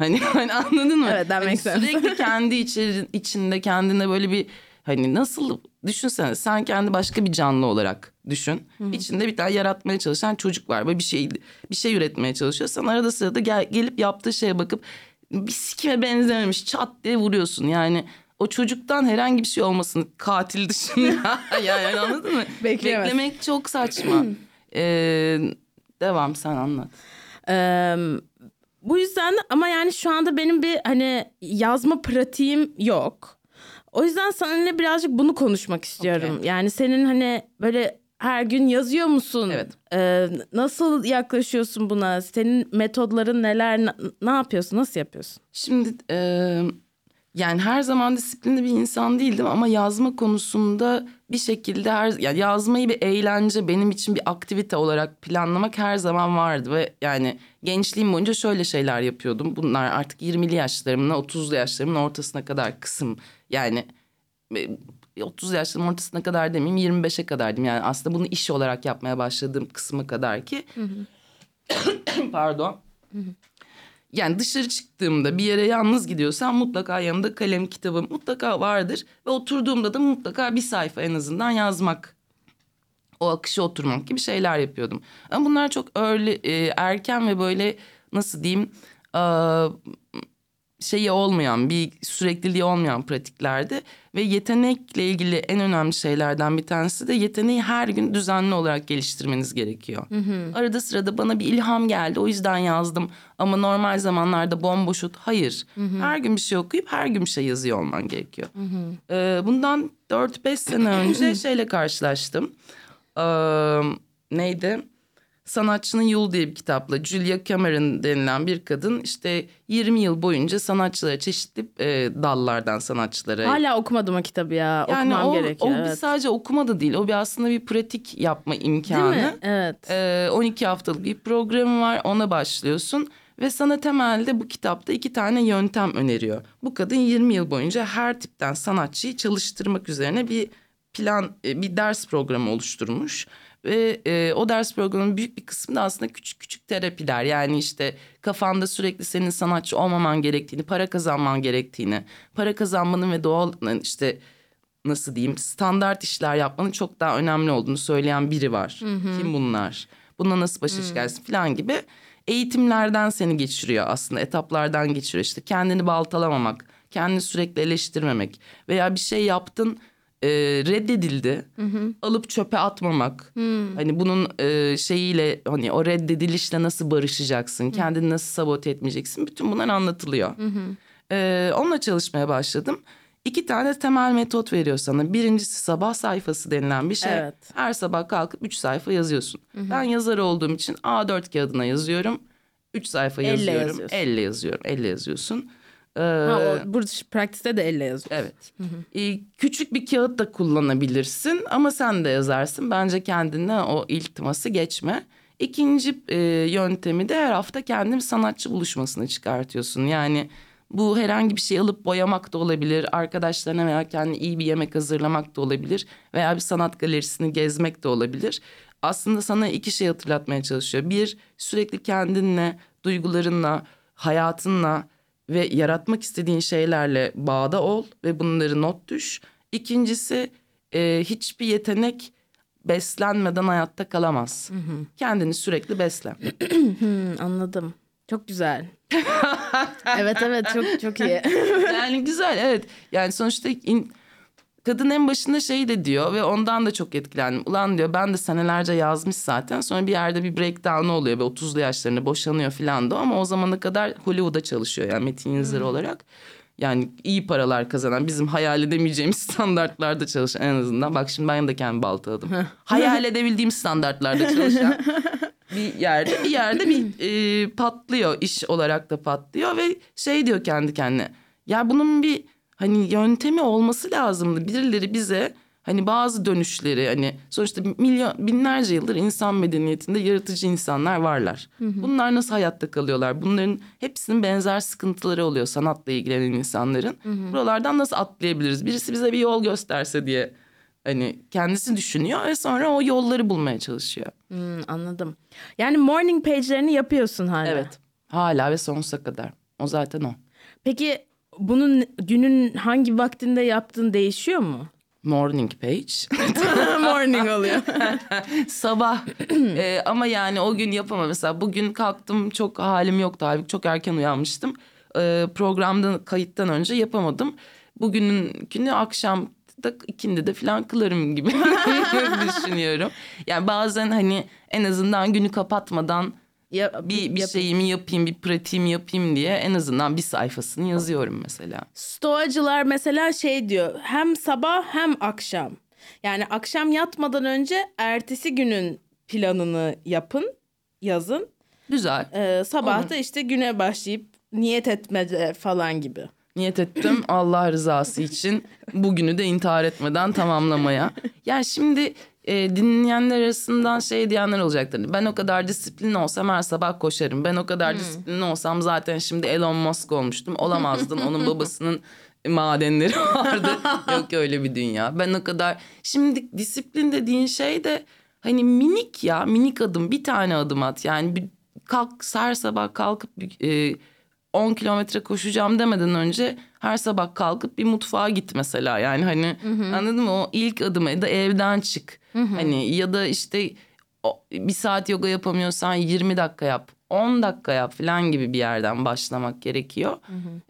hani, (laughs) hani anladın mı? Evet, that Hani makes. Sürekli kendi içeri, içinde kendine böyle bir hani nasıl düşünsene sen kendi başka bir canlı olarak düşün. İçinde bir tane yaratmaya çalışan çocuk var. Böyle bir şey bir şey üretmeye çalışıyor. Sen arada sırada gel, gelip yaptığı şeye bakıp bir sikime benzememiş çat diye vuruyorsun. Yani o çocuktan herhangi bir şey olmasın katil dışında. (laughs) yani anladın mı? Bekleyemez. Beklemek çok saçma. (clears throat) Ee, devam sen anlat. Ee, bu yüzden ama yani şu anda benim bir hani yazma pratiğim yok. O yüzden seninle birazcık bunu konuşmak istiyorum. Okey. Yani senin hani böyle her gün yazıyor musun? Evet. Ee, nasıl yaklaşıyorsun buna? Senin metodların neler? Ne, ne yapıyorsun? Nasıl yapıyorsun? Şimdi e, yani her zaman disiplinli bir insan değildim ama yazma konusunda bir şekilde her yani yazmayı bir eğlence benim için bir aktivite olarak planlamak her zaman vardı ve yani gençliğim boyunca şöyle şeyler yapıyordum. Bunlar artık 20'li yaşlarımla 30'lu yaşlarımın ortasına kadar kısım yani e, 30 yaşlarımın ortasına kadar demeyeyim 25'e kadardım. Yani aslında bunu iş olarak yapmaya başladığım kısma kadar ki (coughs) pardon. Yani dışarı çıktığımda bir yere yalnız gidiyorsam mutlaka yanımda kalem kitabım mutlaka vardır. Ve oturduğumda da mutlaka bir sayfa en azından yazmak. O akışa oturmak gibi şeyler yapıyordum. Ama bunlar çok öyle e, erken ve böyle nasıl diyeyim şeyi olmayan bir sürekliliği olmayan pratiklerdi. Ve yetenekle ilgili en önemli şeylerden bir tanesi de yeteneği her gün düzenli olarak geliştirmeniz gerekiyor. Arada sırada bana bir ilham geldi o yüzden yazdım. Ama normal zamanlarda bomboşut hayır. Her gün bir şey okuyup her gün bir şey yazıyor olman gerekiyor. Ee, bundan 4-5 sene önce (clears throat) şeyle karşılaştım. Ee, neydi? Sanatçının Yolu diye bir kitapla Julia Cameron denilen bir kadın işte 20 yıl boyunca sanatçılara çeşitli e, dallardan sanatçılara Hala okumadım o kitabı ya. yani Okumam o, gerekiyor. o bir evet. sadece okuma da değil. O bir aslında bir pratik yapma Değil imkanı. mi? Evet. Ee, 12 haftalık bir programı var. Ona başlıyorsun. Ve sana temelde bu kitapta iki tane yöntem öneriyor. Bu kadın 20 yıl boyunca her tipten sanatçıyı çalıştırmak üzerine bir plan, e, bir ders programı oluşturmuş. Ve e, o ders programının büyük bir kısmı da aslında küçük küçük terapiler. Yani işte kafanda sürekli senin sanatçı olmaman gerektiğini, para kazanman gerektiğini, para kazanmanın ve doğal işte nasıl diyeyim standart işler yapmanın çok daha önemli olduğunu söyleyen biri var. Kim bunlar? Bununla nasıl başa çıkarsın falan gibi eğitimlerden seni geçiriyor aslında etaplardan geçiriyor. İşte kendini baltalamamak, kendini sürekli eleştirmemek veya bir şey yaptın e, reddedildi alıp çöpe atmamak. Hani bunun e, şeyiyle hani o reddedilişle nasıl barışacaksın, kendini nasıl sabote etmeyeceksin bütün bunlar anlatılıyor. E, onunla çalışmaya başladım. İki tane temel metot veriyor sana. Birincisi sabah sayfası denilen bir şey. Evet. Her sabah kalkıp üç sayfa yazıyorsun. Ben yazar olduğum için A4 kağıdına yazıyorum. Üç sayfa Elle yazıyorum. yazıyorsun. Elle yazıyorum. Elle yazıyorsun. Ee, Ha, o, burada pratikte de elle yazıyor. Evet. Ee, küçük bir kağıt da kullanabilirsin ama sen de yazarsın. Bence kendine o iltiması geçme. İkinci e, yöntemi de her hafta kendin sanatçı buluşmasına çıkartıyorsun. Yani bu herhangi bir şey alıp boyamak da olabilir. Arkadaşlarına veya kendine iyi bir yemek hazırlamak da olabilir. Veya bir sanat galerisini gezmek de olabilir. Aslında sana iki şey hatırlatmaya çalışıyor. Bir, sürekli kendinle, duygularınla, hayatınla ve yaratmak istediğin şeylerle bağda ol ve bunları not düş. İkincisi e, hiçbir yetenek beslenmeden hayatta kalamaz. Kendini sürekli besle. (clears throat) Hmm, anladım. Çok güzel. (laughs) evet evet çok çok iyi. yani güzel evet. Yani sonuçta in- kadın en başında şey de diyor ve ondan da çok etkilendim. Ulan diyor ben de senelerce yazmış zaten. Sonra bir yerde bir breakdown oluyor ve 30'lu yaşlarında boşanıyor filan da ama o zamana kadar Hollywood'a çalışıyor yani metin yazarı olarak. Yani iyi paralar kazanan bizim hayal edemeyeceğimiz (laughs) standartlarda çalışan en azından. Bak şimdi ben de kendimi baltaladım. hayal (laughs) edebildiğim standartlarda çalışan (laughs) bir yerde bir yerde bir e, patlıyor iş olarak da patlıyor ve şey diyor kendi kendine ya bunun bir hani yöntemi olması lazımdı birileri bize hani bazı dönüşleri hani sonuçta milyon binlerce yıldır insan medeniyetinde yaratıcı insanlar varlar. Bunlar nasıl hayatta kalıyorlar? Bunların hepsinin benzer sıkıntıları oluyor sanatla ilgilenen insanların. Buralardan nasıl atlayabiliriz? Birisi bize bir yol gösterse diye hani kendisi düşünüyor ve sonra o yolları bulmaya çalışıyor. Hmm, anladım. Yani morning page'lerini yapıyorsun hala. Evet. Hala ve sonsuza kadar. O zaten o. Peki bunun günün hangi vaktinde yaptığın değişiyor mu? Morning page. (laughs) morning oluyor. (laughs) Sabah. Ee, ama yani o gün yapamam. Mesela bugün kalktım çok halim yoktu. Halbuki çok erken uyanmıştım. Ee, programda kayıttan önce yapamadım. Bugünün günü akşam da ikindi de falan kılarım gibi (laughs) düşünüyorum. Yani bazen hani en azından günü kapatmadan Ya, bir, bir yap- şeyimi yapayım, bir pratiğimi yapayım diye en azından bir sayfasını yazıyorum mesela. Stoacılar mesela şey diyor hem sabah hem akşam. Yani akşam yatmadan önce ertesi günün planını yapın, yazın. Güzel. Ee, sabah da işte güne başlayıp niyet etmece falan gibi. Niyet ettim (laughs) Allah rızası için bugünü de intihar etmeden tamamlamaya. Yani şimdi e, dinleyenler arasından şey diyenler olacaktır. Ben o kadar disiplinli olsam her sabah koşarım. Ben o kadar disiplinli olsam zaten şimdi Elon Musk olmuştum. (laughs) Olamazdın. Onun babasının madenleri (laughs) vardı. Yok öyle bir dünya. Ben o kadar... Şimdi disiplin dediğin şey de hani minik ya minik adım bir tane adım at. Yani bir kalk her sabah kalkıp e, 10 kilometre koşacağım demeden önce her sabah kalkıp bir mutfağa git mesela. Yani hani anladın mı o ilk adımı ya da evden çık. Hani ya da işte o- bir saat yoga yapamıyorsan 20 dakika yap. 10 dakika yap falan gibi bir yerden başlamak gerekiyor.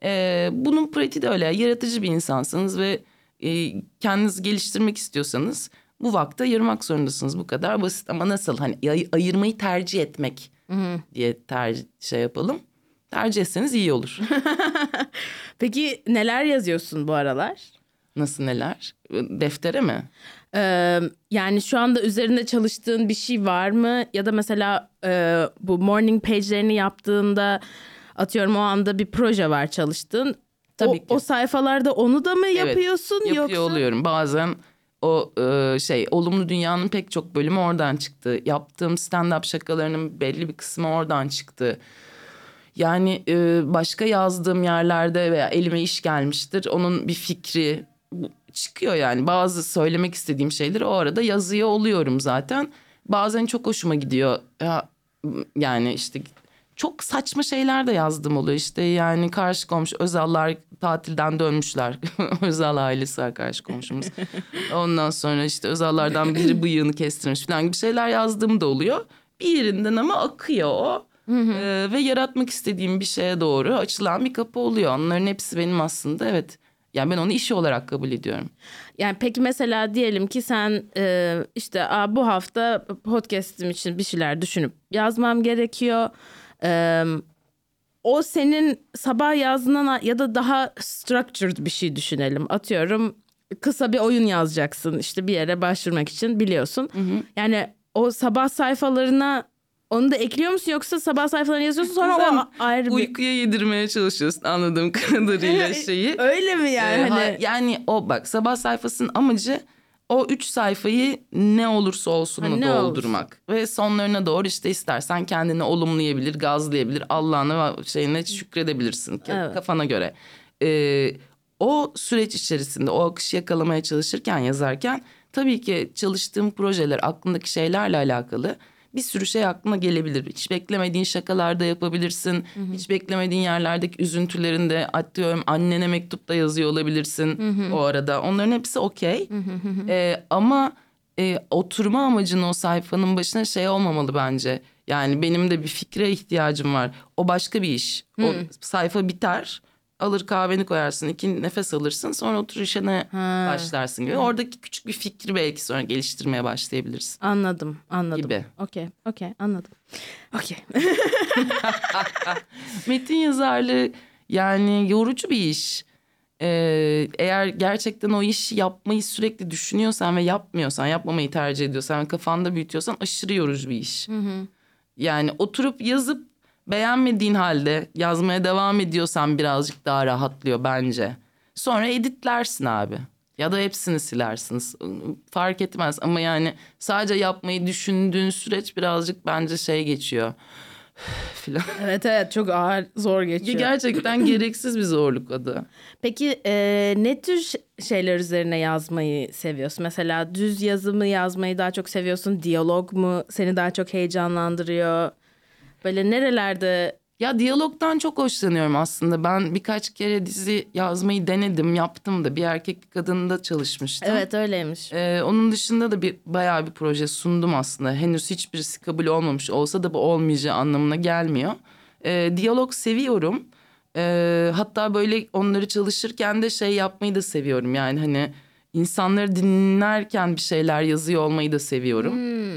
Ee, bunun pratiği de öyle. Yaratıcı bir insansınız ve e, kendinizi geliştirmek istiyorsanız bu vakti ayırmak zorundasınız. Bu kadar basit ama nasıl hani ay- ayırmayı tercih etmek diye tercih şey yapalım. Tercih etseniz iyi olur. (laughs) Peki neler yazıyorsun bu aralar? Nasıl neler? Deftere mi? Ee, yani şu anda üzerinde çalıştığın bir şey var mı? Ya da mesela e, bu morning page'lerini yaptığında atıyorum o anda bir proje var çalıştığın. Tabii o, ki. o sayfalarda onu da mı Evet, yapıyorsun Yapıyor yoksa? oluyorum. Bazen o e, şey olumlu dünyanın pek çok bölümü oradan çıktı. Yaptığım stand-up şakalarının belli bir kısmı oradan çıktı. Yani e, başka yazdığım yerlerde veya elime iş gelmiştir. Onun bir fikri çıkıyor yani. Bazı söylemek istediğim şeyleri o arada yazıyor oluyorum zaten. Bazen çok hoşuma gidiyor. Ya, yani işte çok saçma şeyler de yazdım oluyor. İşte yani karşı komşu Özallar tatilden dönmüşler. (laughs) Özal ailesi var karşı komşumuz. Ondan sonra işte Özallardan biri bıyığını kestirmiş falan gibi şeyler yazdığım da oluyor. Bir yerinden ama akıyor o. Ee, ve yaratmak istediğim bir şeye doğru açılan bir kapı oluyor. Onların hepsi benim aslında evet. Yani ben onu işi olarak kabul ediyorum. Yani peki mesela diyelim ki sen e, işte Aa, bu hafta podcast'im için bir şeyler düşünüp yazmam gerekiyor. E, o senin sabah yazdığından ya da daha structured bir şey düşünelim. Atıyorum kısa bir oyun yazacaksın işte bir yere başvurmak için biliyorsun. Yani o sabah sayfalarına onu da ekliyor musun yoksa sabah sayfalarını yazıyorsun sonra Sen o ayrı bir... Uykuya yedirmeye çalışıyorsun anladığım (laughs) kadarıyla şeyi. Öyle mi yani? Ee, hani... ha- yani o bak sabah sayfasının amacı o üç sayfayı ne olursa olsun Ha, mu ne doldurmak. Ve sonlarına doğru işte istersen kendini olumlayabilir, gazlayabilir. Allah'ına şeyine şükredebilirsin ke- Evet. kafana göre. Ee, o süreç içerisinde o akışı yakalamaya çalışırken yazarken tabii ki çalıştığım projeler aklındaki şeylerle alakalı bir sürü şey aklına gelebilir. Hiç beklemediğin şakalar da yapabilirsin. Hiç beklemediğin yerlerdeki üzüntülerini de atıyorum annene mektup da yazıyor olabilirsin o arada. Onların hepsi okey. Ee, ama e, oturma amacın o sayfanın başına şey olmamalı bence. Yani benim de bir fikre ihtiyacım var. O başka bir iş. O sayfa biter. Alır kahveni koyarsın, iki nefes alırsın. Sonra otur işine başlarsın gibi. Oradaki küçük bir fikri belki sonra geliştirmeye başlayabilirsin. Anladım, anladım. Gibi. Okey, okey, anladım. Okey. (laughs) Metin yazarlığı yani yorucu bir iş. Ee, eğer gerçekten o işi yapmayı sürekli düşünüyorsan ve yapmıyorsan, yapmamayı tercih ediyorsan ve kafanda büyütüyorsan aşırı yorucu bir iş. Yani oturup yazıp beğenmediğin halde yazmaya devam ediyorsan birazcık daha rahatlıyor bence. Sonra editlersin abi. Ya da hepsini silersiniz. Fark etmez ama yani sadece yapmayı düşündüğün süreç birazcık bence şey geçiyor. (sighs) filan. Evet evet çok ağır zor geçiyor. Gerçekten (clears throat) gereksiz bir zorluk adı. Peki e, ne tür şeyler üzerine yazmayı seviyorsun? Mesela düz yazımı yazmayı daha çok seviyorsun. Diyalog mu seni daha çok heyecanlandırıyor? Böyle nerelerde Ya diyalogdan çok hoşlanıyorum aslında. Ben birkaç kere dizi yazmayı denedim, yaptım da bir erkek bir kadında çalışmıştım. Evet öyleymiş. Ee, onun dışında da bir bayağı bir proje sundum aslında. Henüz hiçbirisi kabul olmamış olsa da bu olmayacağı anlamına gelmiyor. Ee, diyalog seviyorum. Ee, hatta böyle onları çalışırken de şey yapmayı da seviyorum. Yani hani insanları dinlerken bir şeyler yazıyor olmayı da seviyorum.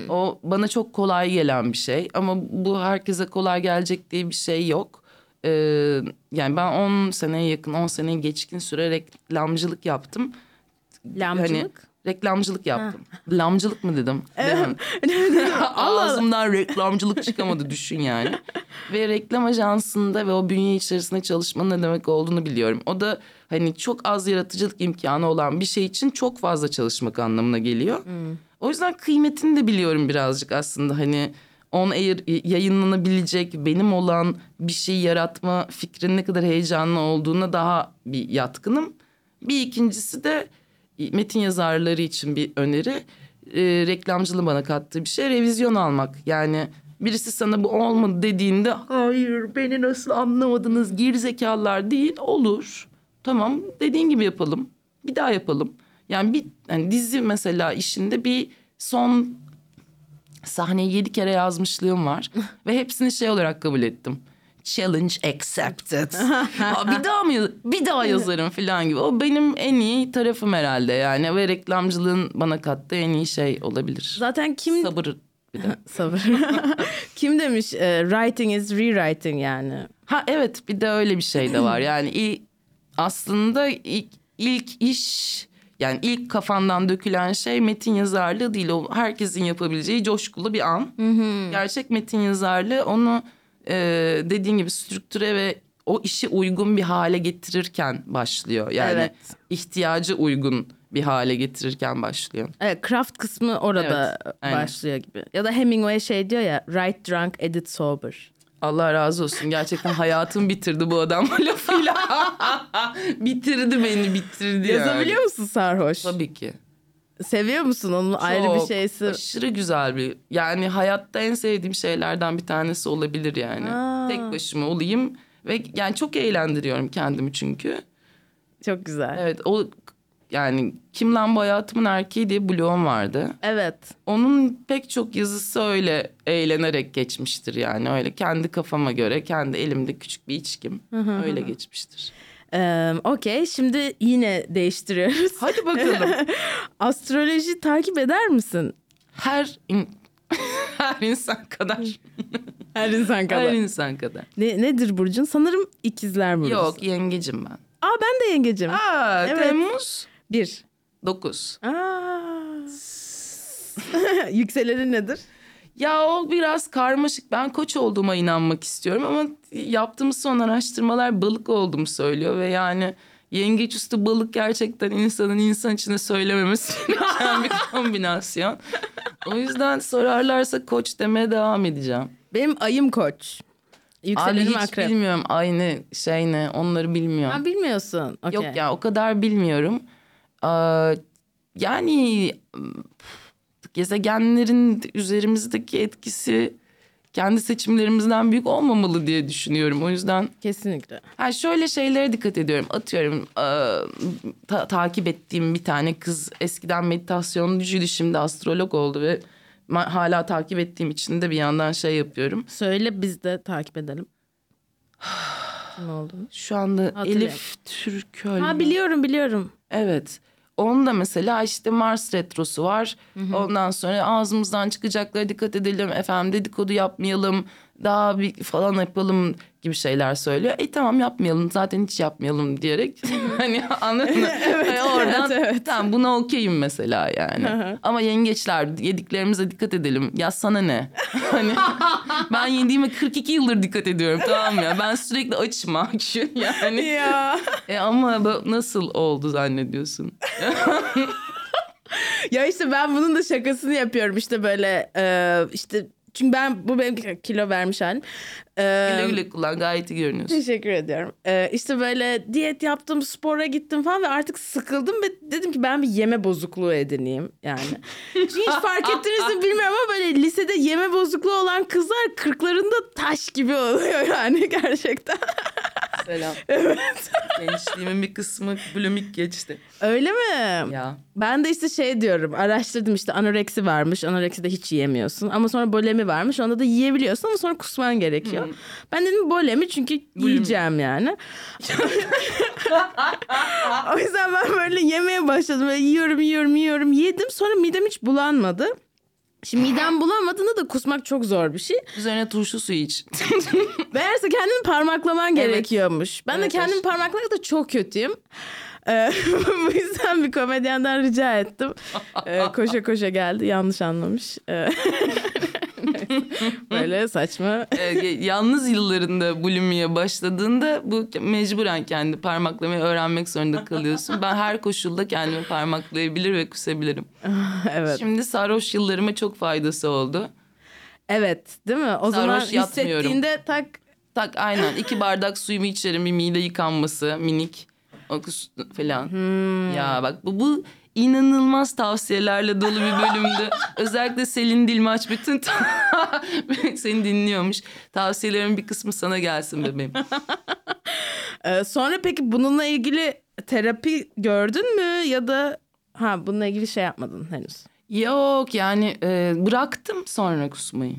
O bana çok kolay gelen bir şey. Ama bu herkese kolay gelecek diye bir şey yok. Ee, yani ben 10 seneye yakın 10 seneye geçkin süre reklamcılık yaptım. Lamcılık. Hani reklamcılık yaptım. Lamcılık mı dedim? (laughs) (laughs) (laughs) Ağzımdan reklamcılık çıkamadı düşün yani. ve reklam ajansında ve o bünye içerisinde çalışmanın ne demek olduğunu biliyorum. O da hani çok az yaratıcılık imkanı olan bir şey için çok fazla çalışmak anlamına geliyor. O yüzden kıymetini de biliyorum birazcık aslında hani on air yayınlanabilecek benim olan bir şey yaratma fikrinin ne kadar heyecanlı olduğuna daha bir yatkınım. Bir ikincisi de metin yazarları için bir öneri. E, reklamcılığın bana kattığı bir şey revizyon almak. Yani birisi sana bu olmadı dediğinde hayır beni nasıl anlamadınız gerizekalılar değil olur. Tamam dediğin gibi yapalım. Bir daha yapalım. Yani bir yani dizi mesela işinde bir son sahneyi yedi kere yazmışlığım var. (laughs) ve hepsini şey olarak kabul ettim. Challenge accepted. (laughs) Aa, bir daha mı bir daha yazarım falan gibi. O benim en iyi tarafım herhalde yani ve reklamcılığın bana kattığı en iyi şey olabilir. Zaten kim Sabır bir de. (laughs) sabır. (laughs) kim demiş e, writing is rewriting yani. Ha evet bir de öyle bir şey de var. (clears throat) Yani aslında ilk, ilk iş yani ilk kafandan dökülen şey metin yazarlığı değil. O herkesin yapabileceği coşkulu bir an. Gerçek metin yazarlığı onu e, dediğin gibi strüktüre ve o işi uygun bir hale getirirken başlıyor. Yani Evet. ihtiyacı uygun bir hale getirirken başlıyor. Evet craft kısmı orada Evet, aynen. başlıyor gibi. Ya da Hemingway şey diyor ya write drunk edit sober. Allah razı olsun. Gerçekten hayatımı bitirdi bu adam (laughs) lafıyla. (laughs) bitirdi beni bitirdi yani. Yazabiliyor musun sarhoş? Tabii ki. Seviyor musun onun ayrı bir Çok, şeysi? Aşırı güzel bir yani hayatta en sevdiğim şeylerden bir tanesi olabilir yani. Aa. Tek başıma olayım ve yani çok eğlendiriyorum kendimi çünkü. Çok güzel. Evet o yani Kim Lan Bu Hayatımın Erkeği diye blogum vardı. Evet. Onun pek çok yazısı öyle eğlenerek geçmiştir yani. Öyle kendi kafama göre kendi elimde küçük bir içkim öyle geçmiştir. Ee, Okey şimdi yine değiştiriyoruz. Hadi bakalım. (laughs) Astroloji takip eder misin? Her in- (laughs) her insan kadar. (laughs) Her insan kadar. Her insan kadar. Ne, nedir Burcun? Sanırım ikizler Burcu. Yok yengecim ben. Aa ben de yengecim. Aa, Evet. Temmuz Bir. 9. Aa. Yükselenin nedir? Ya o biraz karmaşık. Ben koç olduğuma inanmak istiyorum ama yaptığımız son araştırmalar balık olduğumu söylüyor ve yani yengeç üstü balık gerçekten insanın insan içine söylememesi (laughs) gereken bir kombinasyon. O yüzden sorarlarsa koç demeye devam edeceğim. Benim ayım koç. Abi Yükselenim hiç akrep. bilmiyorum aynı şey ne onları bilmiyorum. Ha, bilmiyorsun. Okey. Yok ya o kadar bilmiyorum. Ee, yani gezegenlerin üzerimizdeki etkisi kendi seçimlerimizden büyük olmamalı diye düşünüyorum. O yüzden Kesinlikle. ha şöyle şeylere dikkat ediyorum. Atıyorum e, ta- takip ettiğim bir tane kız eskiden meditasyoncuydu şimdi astrolog oldu ve hala takip ettiğim için de bir yandan şey yapıyorum. Söyle biz de takip edelim. (sighs) ne oldu? Şu anda Hatırlayamadım. Elif Türköl. Ha biliyorum biliyorum. Evet. Onun da mesela işte Mars retrosu var. Ondan sonra ağzımızdan çıkacaklara dikkat edelim. Efendim dedikodu yapmayalım. Daha bir falan yapalım. Gibi şeyler söylüyor. E tamam yapmayalım zaten hiç yapmayalım diyerek (laughs) hani anladın mı? (laughs) Evet, Hani oradan evet, evet. tamam buna okeyim mesela yani. Ama yengeçler yediklerimize dikkat edelim. Ya sana ne? (laughs) hani ben yediğime 42 yıldır dikkat ediyorum tamam ya. Ben sürekli açım Akşu yani. ya. E ama nasıl oldu zannediyorsun? ya işte ben bunun da şakasını yapıyorum işte böyle e, işte çünkü ben bu benim kilo vermiş halim. E, Güle güle kullan gayet iyi görünüyorsun. Teşekkür ediyorum. Ee, işte böyle diyet yaptım, spora gittim falan ve artık sıkıldım ve dedim ki ben bir yeme bozukluğu edineyim yani. (laughs) Çünkü hiç fark ettiniz mi bilmiyorum ama böyle lisede yeme bozukluğu olan kızlar kırklarında taş gibi oluyor yani gerçekten. Selam. (laughs) Gençliğimin bir kısmı bulimik geçti. Öyle mi? Ya. Ben de işte şey diyorum araştırdım işte anoreksi varmış. Anoreksi de hiç yiyemiyorsun. Ama sonra bulimi varmış. Onda da yiyebiliyorsun ama sonra kusman gerekiyor. Ben dedim bulimi çünkü yiyeceğim yani. (laughs) o yüzden ben böyle yemeye başladım. Böyle yiyorum yiyorum yiyorum. Yedim sonra midem hiç bulanmadı. Şimdi midem bulanmadığında da kusmak çok zor bir şey. Üzerine turşu suyu iç. (laughs) Meğerse kendini parmaklaman gerekiyormuş. Ben de Evet, kendimi aşkım. parmaklarla da çok kötüyüm. Ee, (laughs) bu yüzden bir komedyenden rica ettim. Ee, koşa koşa geldi. Yanlış anlamış. Ee, (laughs) (laughs) Böyle saçma. Ee, yalnız yıllarında bulimiye başladığında bu mecburen kendi parmaklamayı öğrenmek zorunda kalıyorsun. Ben her koşulda kendimi parmaklayabilir ve kusabilirim. (laughs) evet. Şimdi sarhoş yıllarıma çok faydası oldu. Evet değil mi? O zaman Sarhoş yatmıyorum. hissettiğinde tak Tak aynen iki bardak suyumu içerim bir mide yıkanması minik o kus falan. Ya bak bu, bu inanılmaz tavsiyelerle dolu bir bölümdü. Özellikle Selin Dilmaç bütün (laughs) seni dinliyormuş. Tavsiyelerin bir kısmı sana gelsin bebeğim. (laughs) Ee, sonra peki bununla ilgili terapi gördün mü ya da ha bununla ilgili şey yapmadın henüz? Yok yani e, bıraktım sonra kusmayı.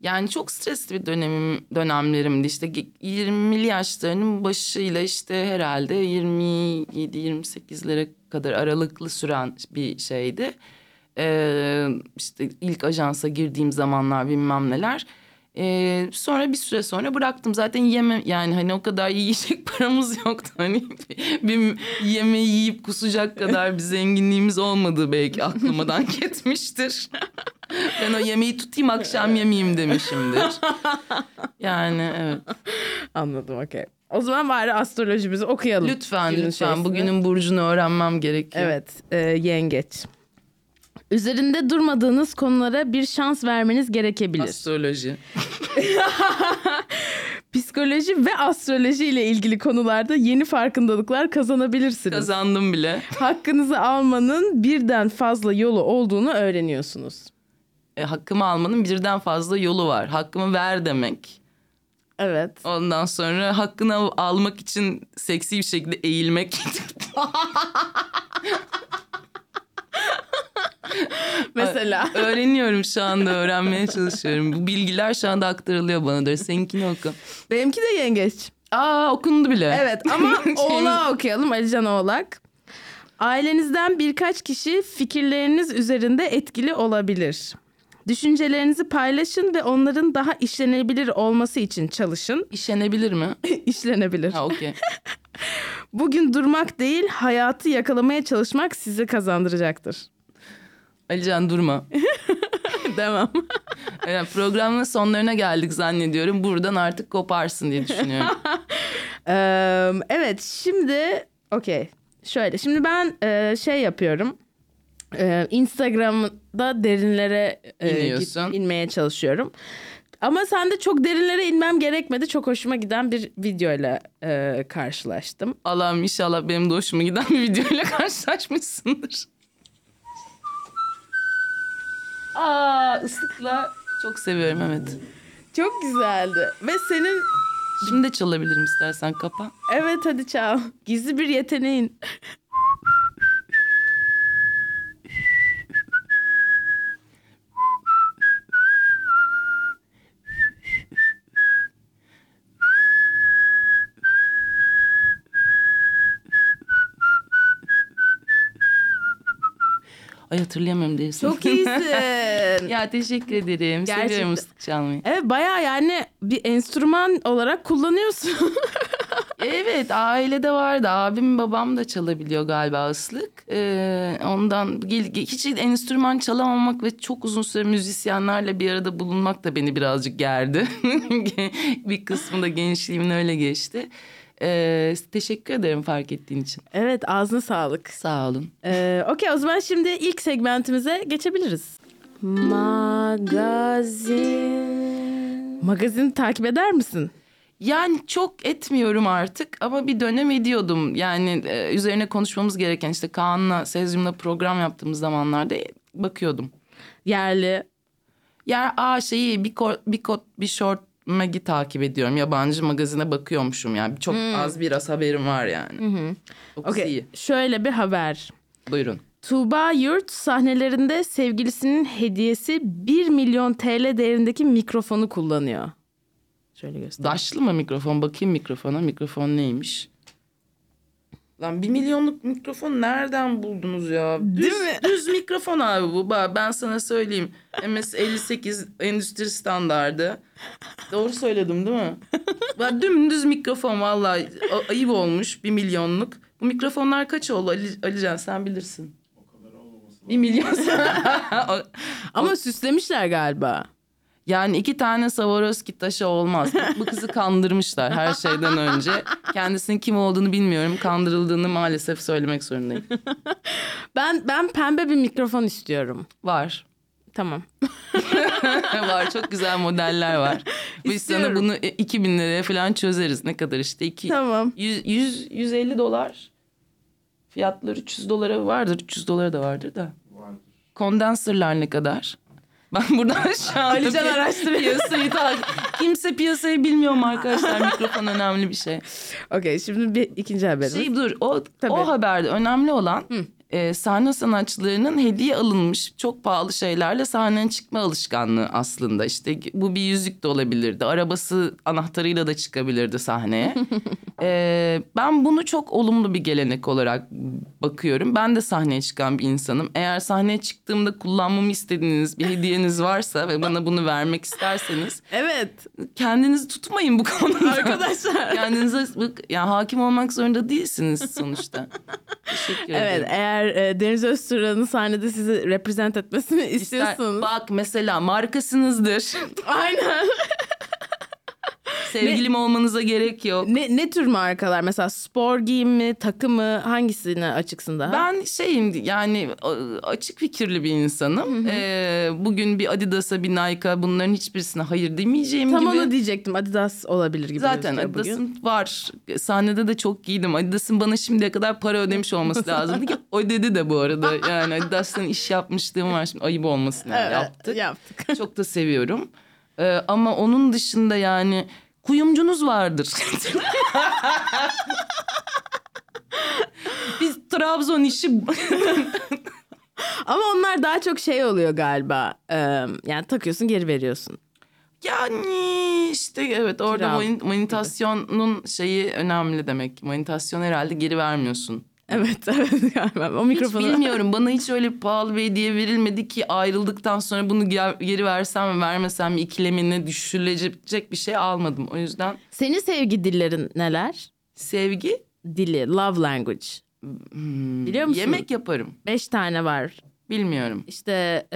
Yani çok stresli bir dönemim dönemlerimdi işte 20'li yaşlarının başıyla işte herhalde 27-28'lere kadar aralıklı süren bir şeydi. Ee, işte ilk ajansa girdiğim zamanlar bilmem neler. Ee, sonra bir süre sonra bıraktım zaten yeme yani hani o kadar yiyecek (laughs) paramız yoktu hani bir yemeği yiyip kusacak kadar bir zenginliğimiz olmadığı belki aklımdan gitmiştir. (laughs) (laughs) ben o yemeği tutayım akşam yemeyeyim demişimdir. Yani evet. Anladım okey. O zaman bari astrolojimizi okuyalım. Lütfen Günün lütfen şeysini. bugünün burcunu öğrenmem gerekiyor. Evet, e, yengeç. Üzerinde durmadığınız konulara bir şans vermeniz gerekebilir. Astroloji. (laughs) Psikoloji ve astroloji ile ilgili konularda yeni farkındalıklar kazanabilirsiniz. Kazandım bile. Hakkınızı almanın birden fazla yolu olduğunu öğreniyorsunuz. E, hakkımı almanın birden fazla yolu var. Hakkımı ver demek. Evet. Ondan sonra hakkını al- almak için seksi bir şekilde eğilmek. (laughs) Mesela. (laughs) Öğreniyorum şu anda öğrenmeye çalışıyorum. Bu bilgiler şu anda aktarılıyor bana da. Seninkini oku. Benimki de yengeç. Aa okundu bile. Evet ama (laughs) Oğlak'ı okuyalım. Alican Oğlak. Ailenizden birkaç kişi fikirleriniz üzerinde etkili olabilir. Düşüncelerinizi paylaşın ve onların daha işlenebilir olması için çalışın. (laughs) İşlenebilir mi? İşlenebilir. Ha okey. (laughs) Bugün durmak değil, hayatı yakalamaya çalışmak sizi kazandıracaktır. Alican durma. (laughs) Devam. Yani programın sonlarına geldik zannediyorum. Buradan artık koparsın diye düşünüyorum. Ee, evet, şimdi okey. Şöyle, şimdi ben e, şey yapıyorum. Ee, Instagram'da derinlere e, git- inmeye çalışıyorum. Ama sende çok derinlere inmem gerekmedi. Çok hoşuma giden bir videoyla e, karşılaştım. Allah'ım inşallah benim de hoşuma giden bir videoyla (laughs) karşılaşmışsındır. Aa ıslıkla çok seviyorum evet. Çok güzeldi. Ve senin Şimdi de çalabilirim istersen kapa. evet hadi çal. Gizli bir yeteneğin. Ay hatırlayamıyorum diyorsun. Çok iyisin. (laughs) ya teşekkür ederim. Gerçekten. Seviyorum ıslık çalmayı. evet baya yani bir enstrüman olarak kullanıyorsun. (laughs) Evet ailede vardı. Abim babam da çalabiliyor galiba ıslık. Ee, ondan hiç enstrüman çalamamak ve çok uzun süre müzisyenlerle bir arada bulunmak da beni birazcık gerdi. (laughs) bir kısmı da gençliğimin öyle geçti. Ee, teşekkür ederim fark ettiğin için. evet ağzına sağlık. Sağ olun. Ee, Okey o zaman şimdi ilk segmentimize geçebiliriz. Magazin. Magazini takip eder misin? Yani çok etmiyorum artık ama bir dönem ediyordum. Yani e, üzerine konuşmamız gereken işte Kaan'la Sezyum'la program yaptığımız zamanlarda bakıyordum. Yerli. Ya aa şeyi bir kot bir kot bir short magi takip ediyorum. Yabancı magazine bakıyormuşum yani. Çok az biraz haberim var yani. Çok Okey. iyi. Şöyle bir haber. Buyurun. Tuğba Yurt sahnelerinde sevgilisinin hediyesi 1 milyon TL değerindeki mikrofonu kullanıyor. Şöyle göster. Daşlı mı mikrofon? Bakayım mikrofona. Mikrofon neymiş? Lan bir milyonluk mikrofon nereden buldunuz ya? Düz, Değil mi? Düz mikrofon abi bu. Ben sana söyleyeyim. MS58 endüstri standardı. Doğru söyledim değil mi? Bak dümdüz mikrofon vallahi A- ayıp olmuş bir milyonluk. Bu mikrofonlar kaç oldu Ali, Alican sen bilirsin. Bir milyon. (laughs) Ama süslemişler galiba. Yani iki tane Swarovski taşı olmaz. Bu, kızı kandırmışlar her şeyden önce. Kendisinin kim olduğunu bilmiyorum. Kandırıldığını maalesef söylemek zorundayım. (laughs) Ben ben pembe bir mikrofon istiyorum. Var. Tamam. (laughs) var çok güzel modeller var. Biz sana İstiyorum. bunu 2000 liraya falan çözeriz. Ne kadar işte? Iki, Tamam. 100, 100, 150 dolar. Fiyatları 300 dolara vardır. 300 dolara da vardır da. Kondenserler ne kadar? Ben buradan şu anda Alican araştırıyor. Piyasayı takip. Kimse piyasayı bilmiyorum arkadaşlar. (laughs) Mikrofon önemli bir şey. Okey şimdi bir ikinci haberimiz. Şey dur o Tabii. o haberde önemli olan e, sahne sanatçılarının hediye alınmış çok pahalı şeylerle sahneye çıkma alışkanlığı aslında. İşte bu bir yüzük de olabilirdi. Arabası anahtarıyla da çıkabilirdi sahneye. (laughs) E, ben bunu çok olumlu bir gelenek olarak bakıyorum. Ben de sahneye çıkan bir insanım. Eğer sahneye çıktığımda kullanmamı istediğiniz bir hediyeniz varsa ve bana bunu vermek isterseniz (laughs) Evet. kendinizi tutmayın bu konuda. (laughs) Arkadaşlar. Kendinize bak, yani hakim olmak zorunda değilsiniz sonuçta. Teşekkür Evet ederim. eğer e, Deniz Öztürk'ün sahnede sizi represent etmesini İster- istiyorsanız. bak mesela markasınızdır. Aynen. (laughs) Sevgilim olmanıza gerek yok. Ne, ne tür markalar? Mesela spor giyim mi, takı mı? Hangisine açıksın daha? Ben şeyim yani açık fikirli bir insanım. Ee, bugün bir Adidas'a bir Nike'a bunların hiçbirisine hayır demeyeceğim Tam gibi. onu diyecektim. Adidas olabilir gibi Zaten. Adidas'ın var. Sahnede de çok giydim. Adidas'ın bana şimdiye kadar para ödemiş olması (laughs) lazımdı ki o dedi de bu arada. Yani Adidas'tan iş yapmışlığım var şimdi ayıp olmasın Evet, yaptık. yaptık. (laughs) Çok da seviyorum. Ee, ama onun dışında yani kuyumcunuz vardır. (laughs) Biz Trabzon işi Ama onlar daha çok şey oluyor galiba. Ee, yani takıyorsun geri veriyorsun. yani işte evet orada mani- manitasyonun şeyi önemli demek. Manitasyon herhalde geri vermiyorsun. Evet (laughs) evet galiba. O mikrofonu. Hiç bilmiyorum bana hiç öyle pahalı bir hediye verilmedi ki ayrıldıktan sonra bunu ge- geri versem mi vermesem mi ikilemine düşürülecek bir şey almadım. O yüzden Senin sevgi dillerin neler? sevgi Dili, love language. hmm, Biliyor musun? yemek yaparım. Beş tane var. Bilmiyorum. İşte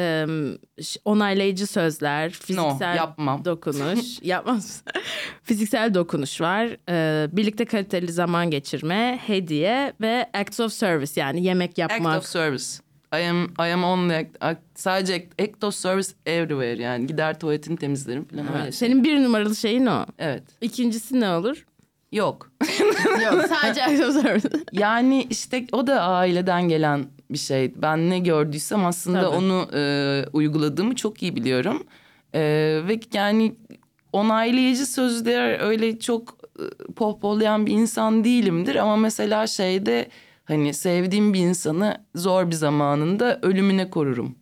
ş- onaylayıcı sözler, fiziksel yapmam. dokunuş. (laughs) Yapmaz. (laughs) fiziksel dokunuş var. Ee, birlikte kaliteli zaman geçirme, hediye ve acts of service yani yemek Act yapmak. of service. I am I am only act, act- sadece act, act of service everywhere yani gider tuvaletini temizlerim falan öyle. şey. Senin bir numaralı şeyin o. Evet. İkincisi ne olur? Yok. Yok sadece acts of service. (laughs) Yani işte o da aileden gelen bir şey. Ben ne gördüysem aslında Tabii. onu e, uyguladığımı çok iyi biliyorum. E, ve yani onaylayıcı sözler öyle çok e, pohpollayan bir insan değilimdir. Ama mesela şeyde hani sevdiğim bir insanı zor bir zamanında ölümüne korurum.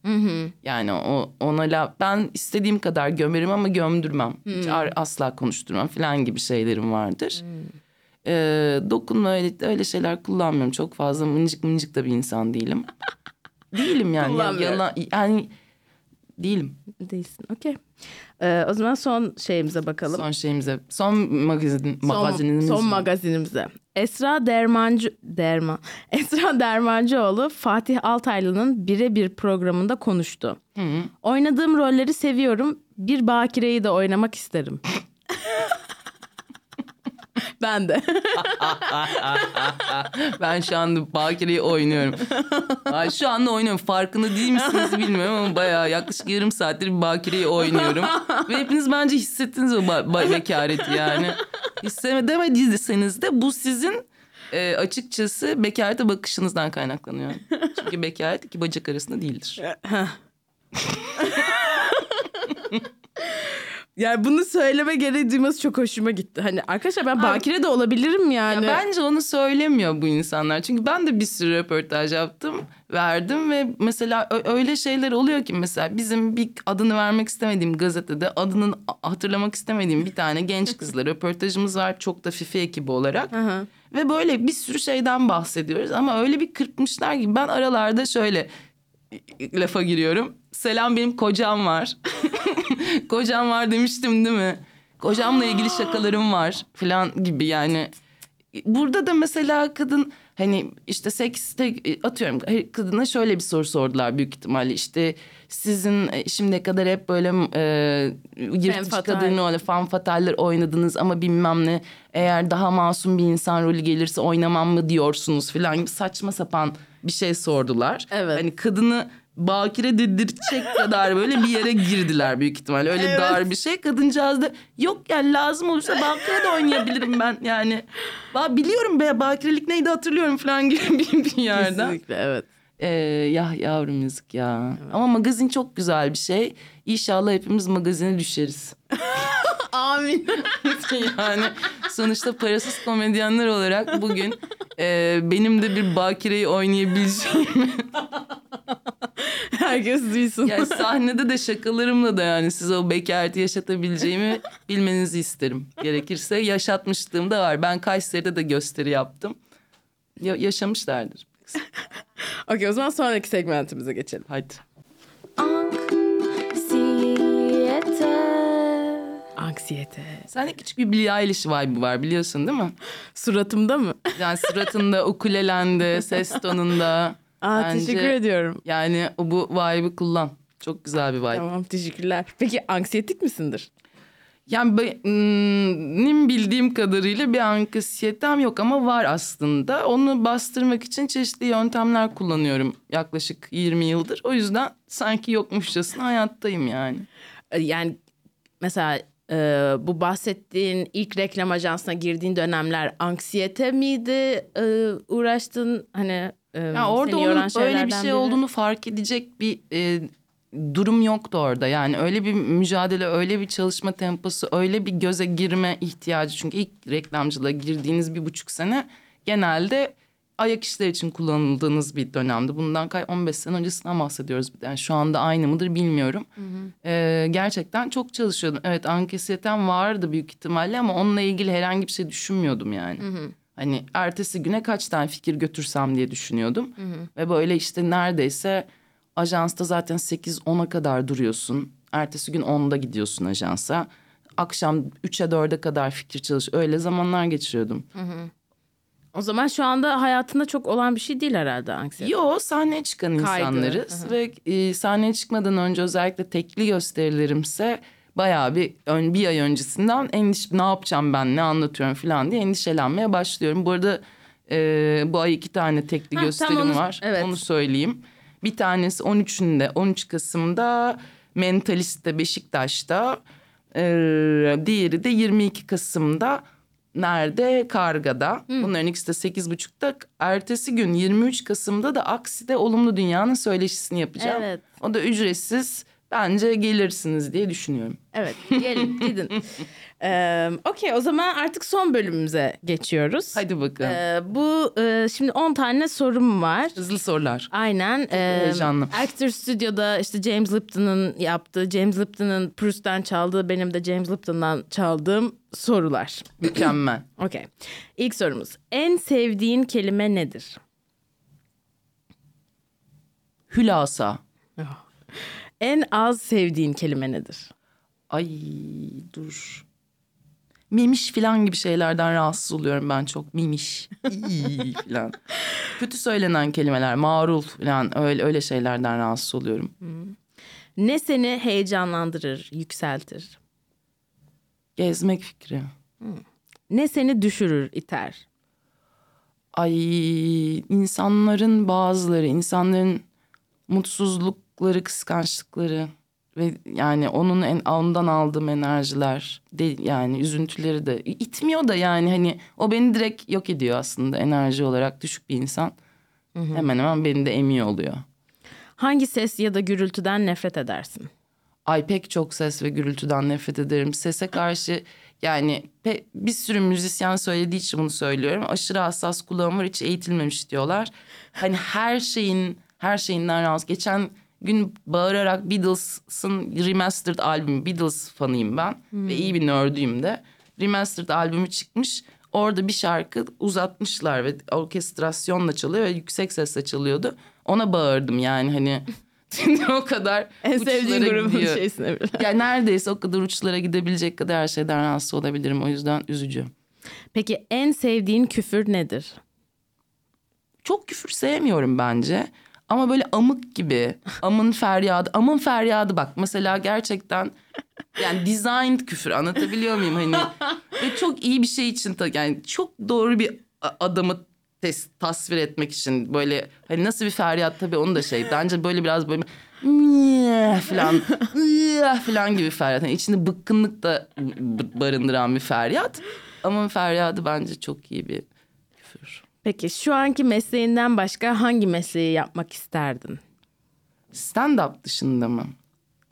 Yani o ona la, ben istediğim kadar gömerim ama gömdürmem. Hiç ar- asla konuşturmam falan gibi şeylerim vardır. Ee, dokunma öyle, öyle şeyler kullanmıyorum. Çok fazla mıncık mıncık da bir insan değilim. (laughs) değilim yani. Yalan, yani değilim. Değilsin. Okey. Ee, o zaman son şeyimize bakalım. Son şeyimize. Son magazin, Son- magazinimiz. son mi? magazinimize. Esra Dermancı Derman (laughs) Esra Dermancıoğlu Fatih Altaylı'nın birebir programında konuştu. Oynadığım rolleri seviyorum. Bir bakireyi de oynamak isterim. (laughs) ben de. (laughs) Ben şu anda Bakire'yi oynuyorum. Ay, şu anda oynuyorum. Farkında değil misiniz bilmiyorum ama bayağı yaklaşık yarım saattir bir Bakire'yi oynuyorum. Ve hepiniz bence hissettiniz o ba- ba- bekareti yani. Hissedemediyseniz de bu sizin e, açıkçası bekarete bakışınızdan kaynaklanıyor. Çünkü bekaret iki bacak arasında değildir. Yani bunu söyleme gereği duyması çok hoşuma gitti. Hani arkadaşlar ben bakire de olabilirim yani. Ya bence onu söylemiyor bu insanlar. Çünkü ben de bir sürü röportaj yaptım, verdim ve mesela öyle şeyler oluyor ki mesela bizim bir adını vermek istemediğim gazetede adının hatırlamak istemediğim bir tane genç (laughs) kızla röportajımız var çok da Fifi ekibi olarak. Ve böyle bir sürü şeyden bahsediyoruz ama öyle bir kırpmışlar ki ben aralarda şöyle lafa giriyorum. Selam benim kocam var. (laughs) kocam var demiştim değil mi? Kocamla ilgili şakalarım var falan gibi yani. Burada da mesela kadın hani işte sekste atıyorum kadına şöyle bir soru sordular büyük ihtimalle işte sizin e, şimdiye kadar hep böyle e, yırtıcı fatal. kadın öyle fan fataller oynadınız ama bilmem ne eğer daha masum bir insan rolü gelirse oynamam mı diyorsunuz falan gibi saçma sapan bir şey sordular. Evet. Hani kadını bakire dedirtecek kadar böyle bir yere girdiler büyük ihtimalle. Öyle Evet. dar bir şey. Kadıncağız da yok yani lazım olursa bakire de oynayabilirim ben yani. Ba biliyorum be bakirelik neydi hatırlıyorum falan gibi bir, bir yerden. Kesinlikle evet. Ee, ya yavrum yazık ya. Ama magazin çok güzel bir şey. İnşallah hepimiz magazine düşeriz. (laughs) Amin. (laughs) yani sonuçta parasız komedyenler olarak bugün e, benim de bir bakireyi oynayabileceğim (laughs) Herkes duysun. Yani sahnede de şakalarımla da yani size o bekareti yaşatabileceğimi bilmenizi isterim. Gerekirse yaşatmışlığım da var. Ben Kayseri'de de gösteri yaptım. Ya- yaşamışlardır. Okey o zaman sonraki segmentimize geçelim. Hadi. Anksiyete. Anksiyete. Sende küçük bir Billie Eilish vibe'ı var biliyorsun değil mi? Suratımda mı? Yani suratında, ukulelende, ses tonunda. Aa, Bence- teşekkür ediyorum. Yani bu vibe'ı kullan. Çok güzel bir vibe. Tamam teşekkürler. Peki anksiyetik misindir? Yani benim bildiğim kadarıyla bir anksiyetem yok ama var aslında. Onu bastırmak için çeşitli yöntemler kullanıyorum yaklaşık 20 yıldır. O yüzden sanki yokmuşçasına hayattayım yani. Ee, Yani mesela e, bu bahsettiğin ilk reklam ajansına girdiğin dönemler anksiyete miydi e, uğraştın hani e, Ya orada onun öyle bir şey biri? olduğunu fark edecek bir e, durum yoktu orada. Yani öyle bir mücadele, öyle bir çalışma temposu, öyle bir göze girme ihtiyacı. Çünkü ilk reklamcılığa girdiğiniz bir buçuk sene genelde ayak işleri için kullanıldığınız bir dönemdi. Bundan kay 15 sene öncesinden bahsediyoruz. Yani şu anda aynı mıdır bilmiyorum. Ee, gerçekten çok çalışıyordum. Evet anksiyetem vardı büyük ihtimalle ama onunla ilgili herhangi bir şey düşünmüyordum yani. Hani ertesi güne kaç tane fikir götürsem diye düşünüyordum. Ve böyle işte neredeyse ajansta zaten 8-10'a kadar duruyorsun. Ertesi gün 10'da gidiyorsun ajansa. Akşam 3'e 4'e kadar fikir çalış. Öyle zamanlar geçiriyordum. O zaman şu anda hayatında çok olan bir şey değil herhalde anksiyete. Yo sahneye çıkan Kaydı. insanlarız. Ve e, sahneye çıkmadan önce özellikle tekli gösterilerimse bayağı bir ön, bir ay öncesinden endişe ne yapacağım ben ne anlatıyorum falan diye endişelenmeye başlıyorum. Bu arada e, bu ay iki tane tekli Ha, gösterim onu- var. evet. Onu söyleyeyim. Bir tanesi 13'ünde 13 Kasım'da Mentalist'te Beşiktaş'ta. E, diğeri de 22 Kasım'da nerede? Karga'da. Bunların ikisi de 8.30'da. Ertesi gün 23 Kasım'da da Aksi'de Olumlu Dünya'nın söyleşisini yapacağım. Evet. O da ücretsiz. Bence gelirsiniz diye düşünüyorum. Evet gelin (laughs) gidin. Ee, Okey o zaman artık son bölümümüze geçiyoruz. Hadi bakalım. Ee, bu e, şimdi 10 tane sorum var. Hızlı sorular. Aynen. e, heyecanlı. Actor Studio'da işte James Lipton'ın yaptığı, James Lipton'ın Proust'tan çaldığı, benim de James Lipton'dan çaldığım sorular. Mükemmel. (clears throat) Okey. İlk sorumuz. En sevdiğin kelime nedir? Hülasa. En az sevdiğin kelime nedir? Ay dur. Mimiş falan gibi şeylerden rahatsız oluyorum ben çok. Mimiş. İyi falan. (laughs) Kötü söylenen kelimeler, marul falan öyle öyle şeylerden rahatsız oluyorum. Ne seni heyecanlandırır, yükseltir? Gezmek fikri. Ne seni düşürür, iter? Ay insanların bazıları, insanların mutsuzlukları, kıskançlıkları ve yani onun en ondan aldığım enerjiler de yani üzüntüleri de itmiyor da yani hani o beni direkt yok ediyor aslında enerji olarak düşük bir insan. Hemen hemen beni de emiyor oluyor. Hangi ses ya da gürültüden nefret edersin? Ay pek çok ses ve gürültüden nefret ederim. Sese karşı yani pe- bir sürü müzisyen söylediği için bunu söylüyorum. Aşırı hassas kulağım var hiç eğitilmemiş diyorlar. Hani her şeyin her şeyinden rahatsız. Geçen gün bağırarak Beatles'ın remastered albümü Beatles fanıyım ben. Ve iyi bir nerd'üyüm de. Remastered albümü çıkmış. Orada bir şarkı uzatmışlar ve orkestrasyonla çalıyor ve yüksek sesle çalıyordu. Ona bağırdım yani hani (laughs) o kadar En sevdiğin uçlara grubun gidiyor. şeysine bile. Yani neredeyse o kadar uçlara gidebilecek kadar her şeyden rahatsız olabilirim. O yüzden üzücü. Peki en sevdiğin küfür nedir? Çok küfür sevmiyorum bence. Ama böyle amık gibi. Amın feryadı. Amın feryadı bak. Mesela gerçekten yani designed küfür anlatabiliyor muyum? Hani ve çok iyi bir şey için yani çok doğru bir adamı tes- tasvir etmek için böyle hani nasıl bir feryat tabii onu da şey. Bence böyle biraz böyle falan falan gibi feryat. Yani içinde bıkkınlık da barındıran bir feryat. Amın feryadı bence çok iyi bir. Peki şu anki mesleğinden başka hangi mesleği yapmak isterdin? Stand-up dışında mı?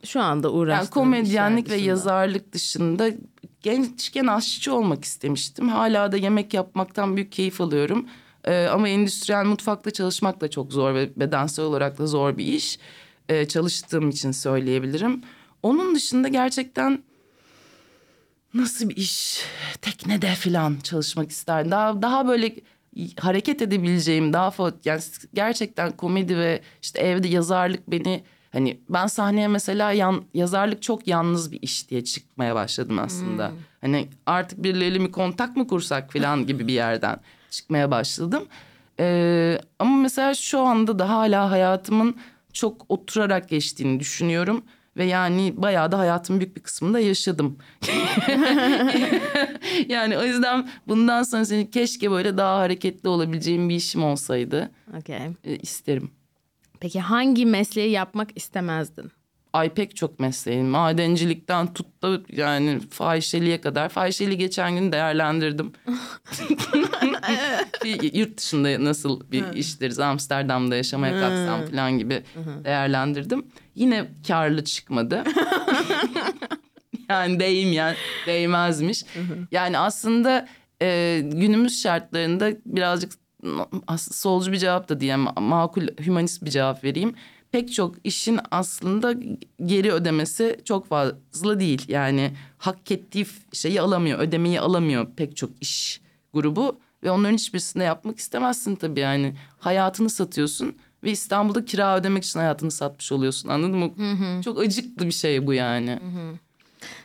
Şu anda Yani uğraştığın komedyenlik ve yazarlık dışında gençken aşçı olmak istemiştim. Hala da yemek yapmaktan büyük keyif alıyorum. Ee, ama endüstriyel mutfakta çalışmak da çok zor ve bedensel olarak da zor bir iş. Ee, çalıştığım için söyleyebilirim. Onun dışında gerçekten nasıl bir iş teknede falan çalışmak isterdim. Daha daha böyle hareket edebileceğim daha fa- yani gerçekten komedi ve işte evde yazarlık beni hani ben sahneye mesela yan, yazarlık çok yalnız bir iş diye çıkmaya başladım aslında. Hani artık birileriyle mi kontak mı kursak falan (laughs) gibi bir yerden çıkmaya başladım. Ee, ama mesela şu anda da hala hayatımın çok oturarak geçtiğini düşünüyorum. Ve yani bayağı da hayatımın büyük bir kısmında yaşadım. (laughs) yani o yüzden bundan sonra senin keşke böyle daha hareketli olabileceğim bir işim olsaydı Okey. e, isterim. Peki hangi mesleği yapmak istemezdin? Ay pek çok mesleğim. Madencilikten tut da yani fahişeliğe kadar. Fahişeliği geçen gün değerlendirdim. (laughs) bir yurt dışında nasıl bir işleriz Amsterdam'da yaşamaya kalksam falan gibi değerlendirdim. Yine karlı çıkmadı. (laughs) yani değim yani değmezmiş. yani aslında e, günümüz şartlarında birazcık aslında solcu bir cevap da diyeyim makul hümanist bir cevap vereyim. Pek çok işin aslında geri ödemesi çok fazla değil. Yani hak ettiği şeyi alamıyor, ödemeyi alamıyor pek çok iş grubu. Ve onların hiçbirisini yapmak istemezsin tabii yani. Hayatını satıyorsun ve İstanbul'da kira ödemek için hayatını satmış oluyorsun anladın mı? Çok acıklı bir şey bu yani.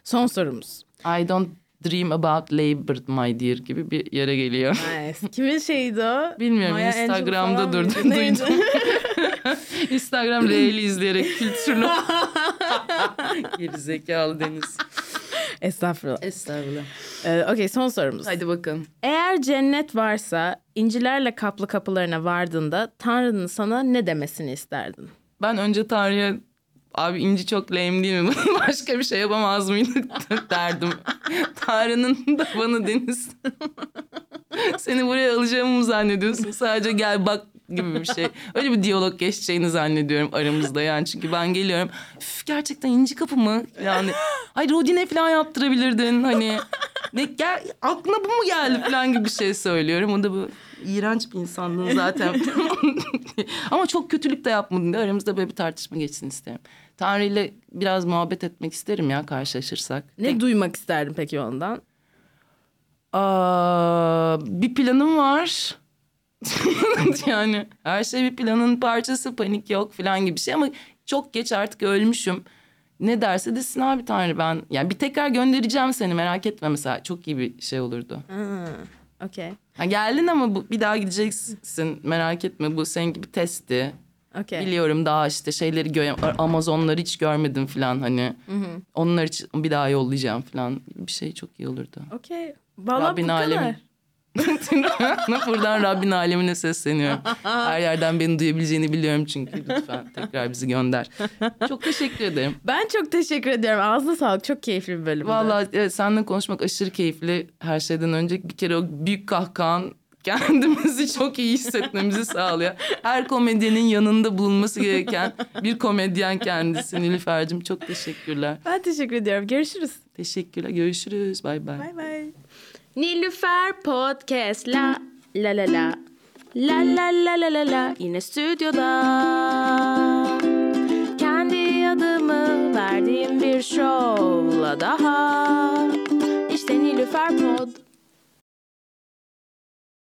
Son sorumuz. I don't dream about labor my dear gibi bir yere geliyor. Nice. Kimin şeyiydi o? (laughs) Bilmiyorum Maya Instagram'da? Neydi? duydum. (laughs) Instagram Reel'i izleyerek kültürlü. (laughs) Gerizekalı Deniz. Estağfurullah. Estağfurullah. Ee, Okey son sorumuz. Hadi bakalım. Eğer cennet varsa incilerle kaplı kapılarına vardığında Tanrı'nın sana ne demesini isterdin? Ben önce Tanrı'ya abi inci çok lame değil mi? (laughs) Başka bir şey yapamaz mıydık derdim. Tanrı'nın da bana Deniz. (laughs) Seni buraya alacağımı mı zannediyorsun? Sadece gel bak gibi bir şey. Öyle bir diyalog geçeceğini zannediyorum aramızda yani. Çünkü ben geliyorum. Üf, gerçekten inci kapı mı? Yani ay rodine falan yaptırabilirdin hani. Ne gel aklına bu mu geldi falan gibi bir şey söylüyorum. O da bu iğrenç bir insandın zaten. (laughs) Ama çok kötülük de yapmadın diye aramızda böyle bir tartışma geçsin isterim. Tanrı ile biraz muhabbet etmek isterim ya karşılaşırsak. Ne duymak isterdin peki ondan? Aa, bir planım var. (laughs) yani her şey bir planın parçası panik yok falan gibi bir şey ama çok geç artık ölmüşüm. Ne derse desin abi Tanrı ben yani bir tekrar göndereceğim seni merak etme mesela çok iyi bir şey olurdu. Okey. Ha, geldin ama bu, bir daha gideceksin merak etme bu senin gibi testti. Okey. Biliyorum daha işte şeyleri gö- Amazonları hiç görmedim falan hani. Onlar için bir daha yollayacağım falan bir şey çok iyi olurdu. Okey. Valla bu Rabbin kadar. alemi. (laughs) Buradan Rabbin alemine sesleniyorum. Her yerden beni duyabileceğini biliyorum çünkü. Lütfen tekrar bizi gönder. Çok teşekkür ederim. Ben çok teşekkür ediyorum. Ağzına sağlık. Çok keyifli bir bölümdü. Vallahi evet, seninle konuşmak aşırı keyifli. Her şeyden önce bir kere o büyük kahkahan kendimizi (laughs) çok iyi hissetmemizi sağlıyor. Her komedyenin yanında bulunması gereken bir komedyen kendisi Nilüfer'cim. Çok teşekkürler. Ben teşekkür ediyorum. Görüşürüz. Teşekkürler. Görüşürüz. Bay bay. Bay bay. Nilüfer Podcast. La la la la. La la la la la la. Yine stüdyoda. Kendi adımı verdiğim bir şovla daha. İşte Nilüfer Pod